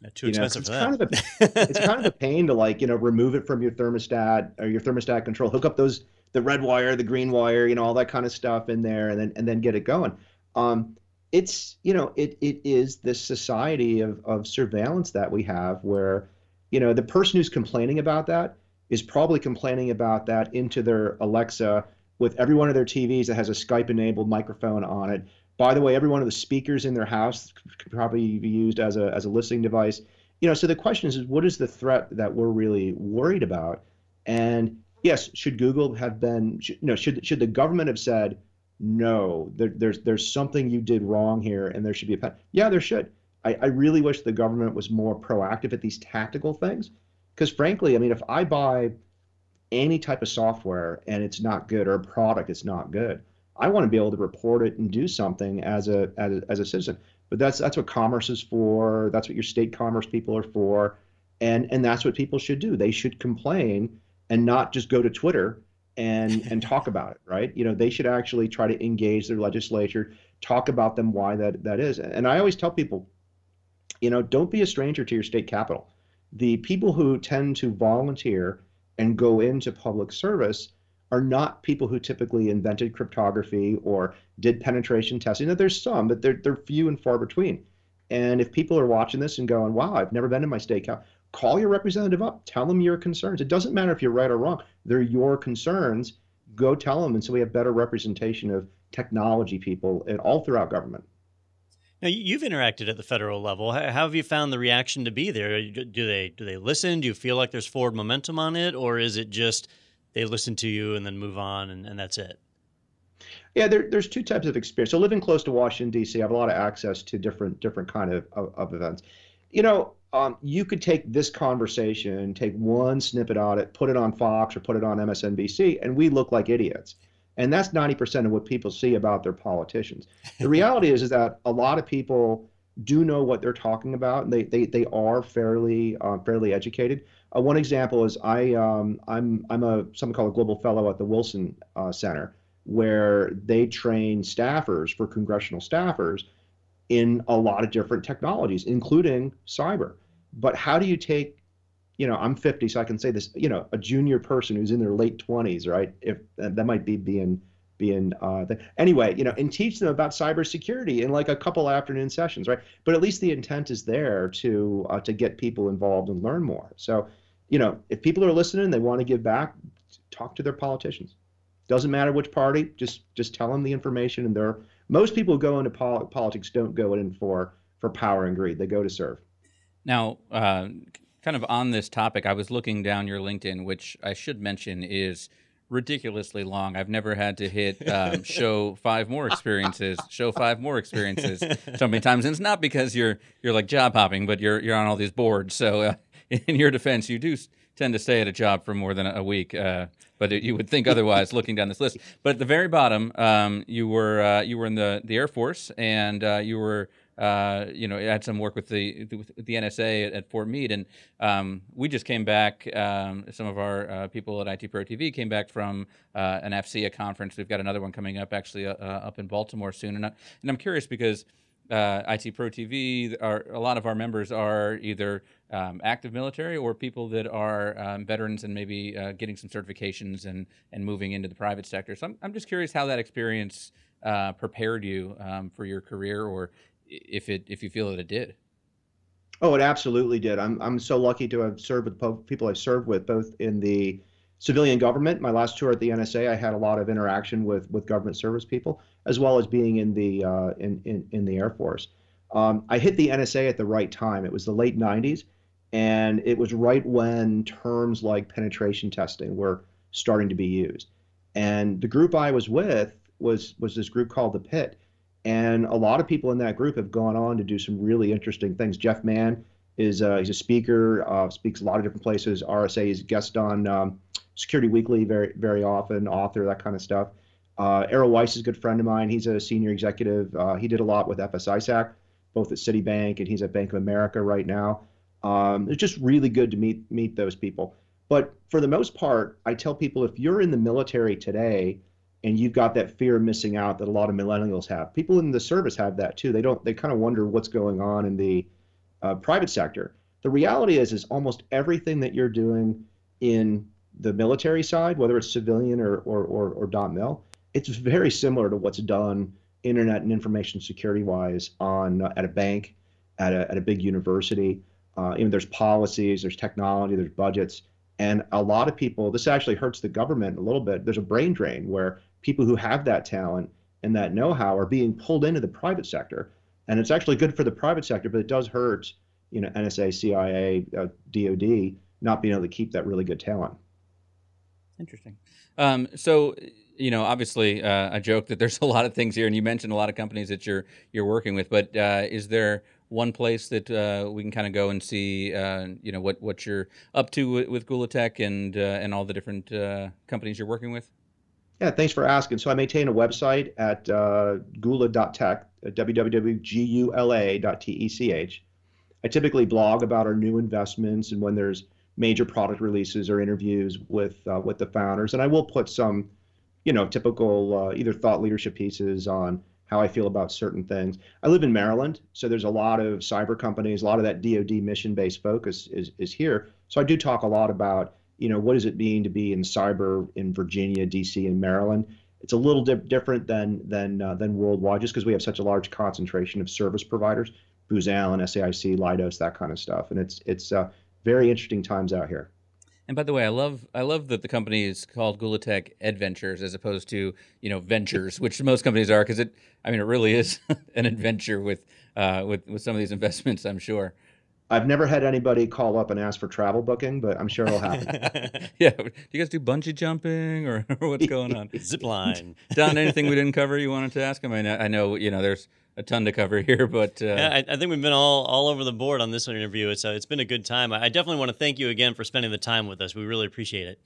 Yeah, too you know, expensive it's for kind of a, it's kind of a pain to like you know remove it from your thermostat or your thermostat control hook up those the red wire the green wire you know all that kind of stuff in there and then and then get it going um it's you know it it is this society of of surveillance that we have where you know the person who's complaining about that is probably complaining about that into their Alexa with every one of their TVs that has a Skype enabled microphone on it. By the way, every one of the speakers in their house could probably be used as a as a listening device. You know, so the question is, is what is the threat that we're really worried about? And yes, should Google have been, should, no, should should the government have said, no, there, there's there's something you did wrong here, and there should be a. Yeah, there should. I, I really wish the government was more proactive at these tactical things, because frankly, I mean, if I buy any type of software and it's not good or a product is not good, I want to be able to report it and do something as a as a, as a citizen. But that's that's what commerce is for. That's what your state commerce people are for, and and that's what people should do. They should complain and not just go to Twitter and and talk *laughs* about it, right? You know, they should actually try to engage their legislature, talk about them why that that is. And I always tell people, you know, don't be a stranger to your state capital. The people who tend to volunteer and go into public service are not people who typically invented cryptography or did penetration testing. Now, there's some, but they're, they're few and far between. And if people are watching this and going, wow, I've never been in my state cap, call your representative up, tell them your concerns. It doesn't matter if you're right or wrong, they're your concerns. Go tell them. And so we have better representation of technology people and all throughout government. Now you- you've interacted at the federal level. How how have you found the reaction to be there? Do they do they listen? Do you feel like there's forward momentum on it, or is it just they listen to you and then move on and, and that's it? Yeah, there, there's two types of experience. So living close to Washington D.C., I have a lot of access to different different kind of, of, of events. You know, um, you could take this conversation, take one snippet on it, put it on Fox or put it on MSNBC, and we look like idiots. And that's 90% of what people see about their politicians. The reality is, is that a lot of people do know what they're talking about, and they they, they are fairly uh, fairly educated. Uh, one example is I um, I'm I'm a something called a global fellow at the Wilson uh, Center, where they train staffers for congressional staffers in a lot of different technologies, including cyber. But how do you take, you know, I'm 50, so I can say this, you know, a junior person who's in their late 20s, right? If that might be being being uh, the, anyway, you know, and teach them about cybersecurity in like a couple afternoon sessions, right? But at least the intent is there to uh, to get people involved and learn more. So, you know, if people are listening, they want to give back, talk to their politicians. Doesn't matter which party, just just tell them the information. And they're most people who go into pol- politics don't go in for for power and greed. They go to serve. Now, uh, kind of on this topic, I was looking down your LinkedIn, which I should mention is ridiculously long. I've never had to hit um, *laughs* show five more experiences, show five more experiences so many times. And it's not because you're you're like job hopping, but you're you're on all these boards. So uh, *laughs* in your defense, you do tend to stay at a job for more than a week. Uh, but you would think otherwise, looking down this list. But at the very bottom, um, you were uh, you were in the the Air Force, and uh, you were uh, you know, I had some work with the with the NSA at, at Fort Meade, and um, we just came back. Um, some of our uh, people at IT Pro TV came back from uh, an AFCEA conference. We've got another one coming up actually uh, uh, up in Baltimore soon, and I, and I'm curious because. IT Pro TV, are, a lot of our members are either um, active military or people that are um, veterans and maybe getting some certifications and, and moving into the private sector. So I'm, I'm just curious how that experience uh, prepared you um, for your career or if it if you feel that it did. Oh, it absolutely did. I'm I'm so lucky to have served with people I've served with, both in the civilian government. My last tour at the NSA, I had a lot of interaction with with government service people, as well as being in the uh, in, in in the Air Force. Um, I hit the NSA at the right time. It was the late '90s, And it was right when terms like penetration testing were starting to be used. And the group I was with was was this group called the Pit. And a lot of people in that group have gone on to do some really interesting things. Jeff Mann is uh, he's a speaker, uh, speaks a lot of different places. RSA, a guest on um, Security Weekly very very often, author that kind of stuff. Uh, Errol Weiss is a good friend of mine. He's a senior executive. Uh, he did a lot with FS-ISAC, both at Citibank and he's at Bank of America right now. Um, it's just really good to meet meet those people. But for the most part, I tell people if you're in the military today and you've got that fear of missing out that a lot of millennials have, people in the service have that too. They don't. They kind of wonder what's going on in the uh, private sector. The reality is, is almost everything that you're doing in the military side, whether it's civilian or or or, or dot mil, it's very similar to what's done internet and information security wise on uh, at a bank, at a, at a big university. Uh, even there's policies, there's technology, there's budgets, and a lot of people. This actually hurts the government a little bit. There's a brain drain where people who have that talent and that know-how are being pulled into the private sector, and it's actually good for the private sector, but it does hurt, you know, NSA, CIA, uh, DoD not being able to keep that really good talent. Interesting. Um, so you know, obviously, uh, I joke that there's a lot of things here, and you mentioned a lot of companies that you're you're working with. But uh, is there one place that uh, we can kind of go and see, uh, you know, what what you're up to with, with Gula Tech and uh, and all the different uh, companies you're working with? Yeah, thanks for asking. So I maintain a website at uh, gula.tech, www.gula.tech. I typically blog about our new investments and when there's major product releases or interviews with uh, with the founders, and I will put some, you know, typical uh, either thought leadership pieces on how I feel about certain things. I live in Maryland, so there's a lot of cyber companies, a lot of that DoD mission-based focus is is here. So I do talk a lot about, you know, what does it mean to be in cyber in Virginia, D.C., and Maryland. It's a little di- different than than uh, than worldwide, just because we have such a large concentration of service providers, Booz Allen, SAIC, Leidos, that kind of stuff, and it's it's uh, very interesting times out here. And by the way, I love I love that the company is called Gula Tech Adventures as opposed to you know ventures, which most companies are, because it I mean it really is *laughs* an adventure with uh, with with some of these investments. I'm sure. I've never had anybody call up and ask for travel booking, but I'm sure it'll happen. *laughs* yeah. Do you guys do bungee jumping or, or *laughs* what's going on? *laughs* Zip line. Don, anything we didn't cover you wanted to ask him? I know, I know you know there's a ton to cover here, but uh, Yeah, I, I think we've been all, all over the board on this interview. It's uh, it's been a good time. I I definitely want to thank you again for spending the time with us. We really appreciate it.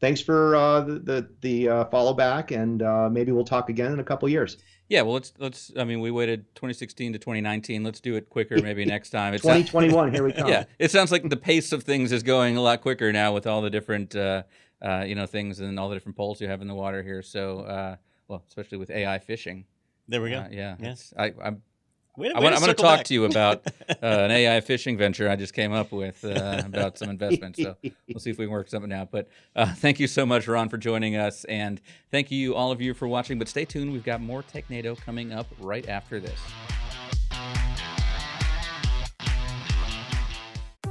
Thanks for uh, the the, the uh, follow back, and uh, maybe we'll talk again in a couple years. Yeah. Well, let's let's. I mean, we waited 2016 to 2019. Let's do it quicker, maybe next time. It's 2021, here we *laughs* come. yeah, it sounds like the pace of things is going a lot quicker now with all the different, uh, uh, you know, things and all the different poles you have in the water here. So, uh, well, especially with AI fishing. There we go. Uh, yeah, Yeah. it's- I, I'm, Way to- I way want, to I'm going to talk back. to you about *laughs* uh, an AI fishing venture I just came up with uh, about some investments. So we'll see if we can work something out. But uh, thank you so much, Ron, for joining us, and thank you all of you for watching. But stay tuned; we've got more TechNado coming up right after this.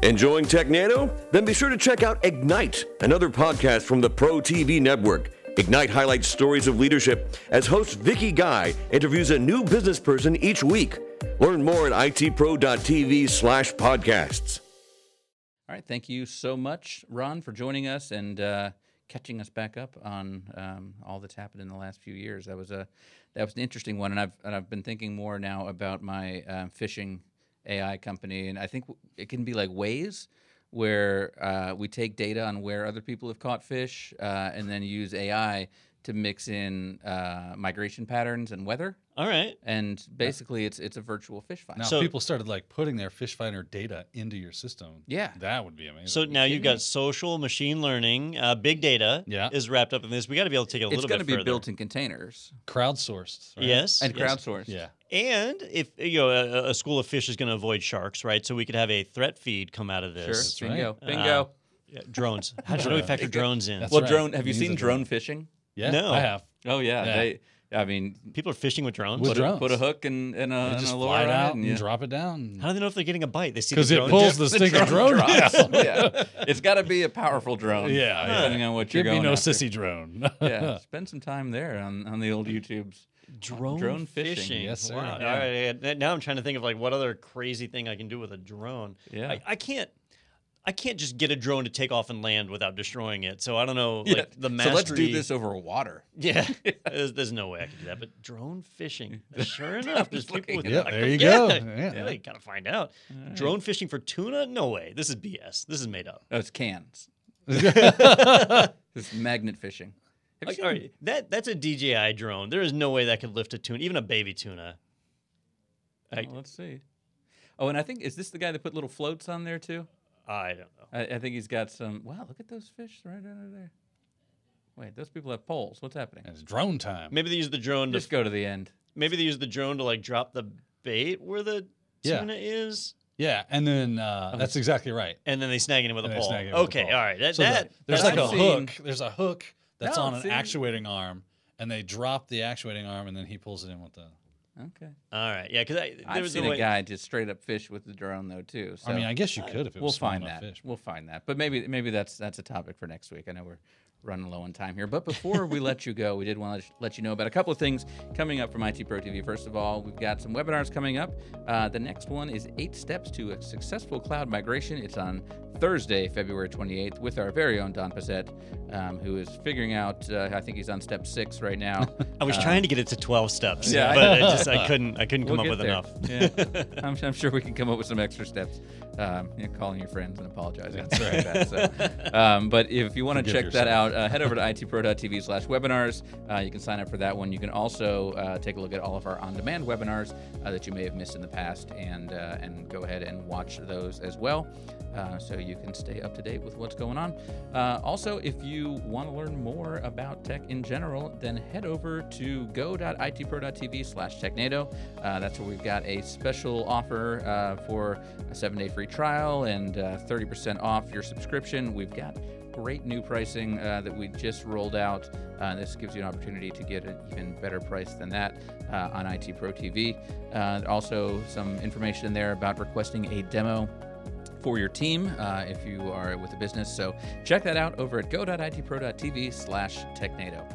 Enjoying TechNado? Then be sure to check out Ignite, another podcast from the Pro TV network. Ignite highlights stories of leadership as host Vicky Guy interviews a new business person each week. Learn more at itpro.tv slash podcasts. All right, thank you so much, Ron, for joining us and uh, catching us back up on um, all that's happened in the last few years. That was a that was an interesting one, and I've and I've been thinking more now about my um, fishing AI company, and I think it can be like Waze, where uh, we take data on where other people have caught fish, uh, and then use AI to mix in uh, migration patterns and weather, All right. and basically it's it's a virtual fish finder. Now, So- if people started like putting their fish finder data into your system. Yeah. that would be amazing. So now you've got social, machine learning, uh, big data Yeah. is wrapped up in this. We got to be able to take it a little further. it's little going bit to be further. built in containers crowdsourced. right? Yes. and yes. crowdsourced. Yeah. And if you know a, a school of fish is going to avoid sharks, right? So we could have a threat feed come out of Sure. this. Bingo. Uh, Bingo. Yeah, drones. How, how do we factor drones in? That's well, right. drone. Have you Use seen a drone drone. fishing? Yeah. No. I have. Oh yeah, Yeah. they. I mean, People are fishing with drones. With put a, drones. put a hook and, and a, They and just a fly it out and yeah. drop it down. How do they know if they're getting a bite? They see Because the it drone. pulls the stinking drone drops. down. yeah, it's got to be a powerful drone. Yeah, yeah. depending on what you're Give me going no after. sissy drone. Yeah, *laughs* spend some time there on, on the old YouTubes. Drone, Drone fishing. fishing. Yes, sir. Wow. Yeah. All right. Now I'm trying to think of like what other crazy thing I can do with a drone. Yeah. I, I can't. I can't just get a drone to take off and land without destroying it. So I don't know, Yeah. like the so let's do this over water. Yeah, *laughs* there's, there's no way I could do that. But drone fishing, sure *laughs* enough, there's people with Yeah, like, there you yeah, go. Yeah, Yeah. you gotta find out. Drone fishing for tuna? No way. This is BS. This is made up. Oh, it's cans. *laughs* It's magnet fishing. Like, all right, that that's a DJI drone. There is no way that could lift a tuna, even a baby tuna. Oh, I, let's see. Oh, and I think is this the guy that put little floats on there too? I don't know. I, I think he's got some. Wow, look at those fish right under there. Wait, those people have poles. What's happening? It's drone time. Maybe they use the drone to Just go to the end. maybe they use the drone to like drop the bait where the Yeah. tuna is, Yeah, and then uh, that's exactly right. and then they snag it in with a And they pole. snag it with a Okay, pole. all right. That, So that the- there's that's like a I've seen- hook. There's a hook that's No, on an see? actuating arm, and they drop the actuating arm, and then he pulls it in with the. Okay. All right, yeah, because there I've was seen a a guy just straight up fish with the drone though too. So I mean, I guess you could if it we'll was find that. fish. We'll find that. But maybe maybe that's that's a topic for next week. I know we're running low on time here. But before we let you go, we did want to let you know about a couple of things coming up from IT Pro TV. First of all, we've got some webinars coming up. Uh, the next one is eight steps to a successful cloud migration. It's on Thursday, February 28th, with our very own Don Pezet, um, who is figuring out. Uh, I think he's on step six right now. *laughs* I was trying to get it to twelve steps, yeah, but I just I couldn't I couldn't come We'll up with get enough. Yeah. I'm, *laughs* I'm sure we can come up with some extra steps. Um, you know, calling your friends and apologizing. That's right. so, um, but if you want to check that yourself. Out, uh, head over to itpro.tv slash webinars. Uh, you can sign up for that one. You can also uh, take a look at all of our on-demand webinars uh, that you may have missed in the past and, uh, and go ahead and watch those as well. Uh, so you can stay up to date with what's going on. Also, if you want to learn more about tech in general, then head over to go.itpro.tv slash technado. That's where we've got a special offer for a seven-day free trial and uh, 30% off your subscription. We've got great new pricing uh, that we just rolled out. Uh, this gives you an opportunity to get an even better price than that uh, on IT Pro TV. Uh, also, some information in there about requesting a demo for your team uh, if you are with a business. So check that out over at go.itpro.tv slash technado.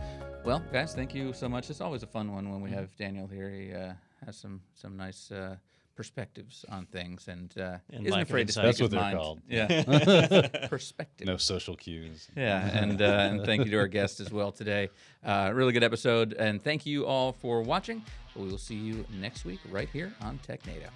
Well, guys, thank you so much. It's always a fun one when we have Daniel here. He uh, has some some nice uh, perspectives on things and, uh, And isn't lack afraid to speak. That's his what they're mind. called. Yeah, *laughs* perspective. No social cues. Yeah, and uh, and thank you to our guest as well today. Uh, really good episode, and thank you all for watching. We will see you next week right here on TechNado.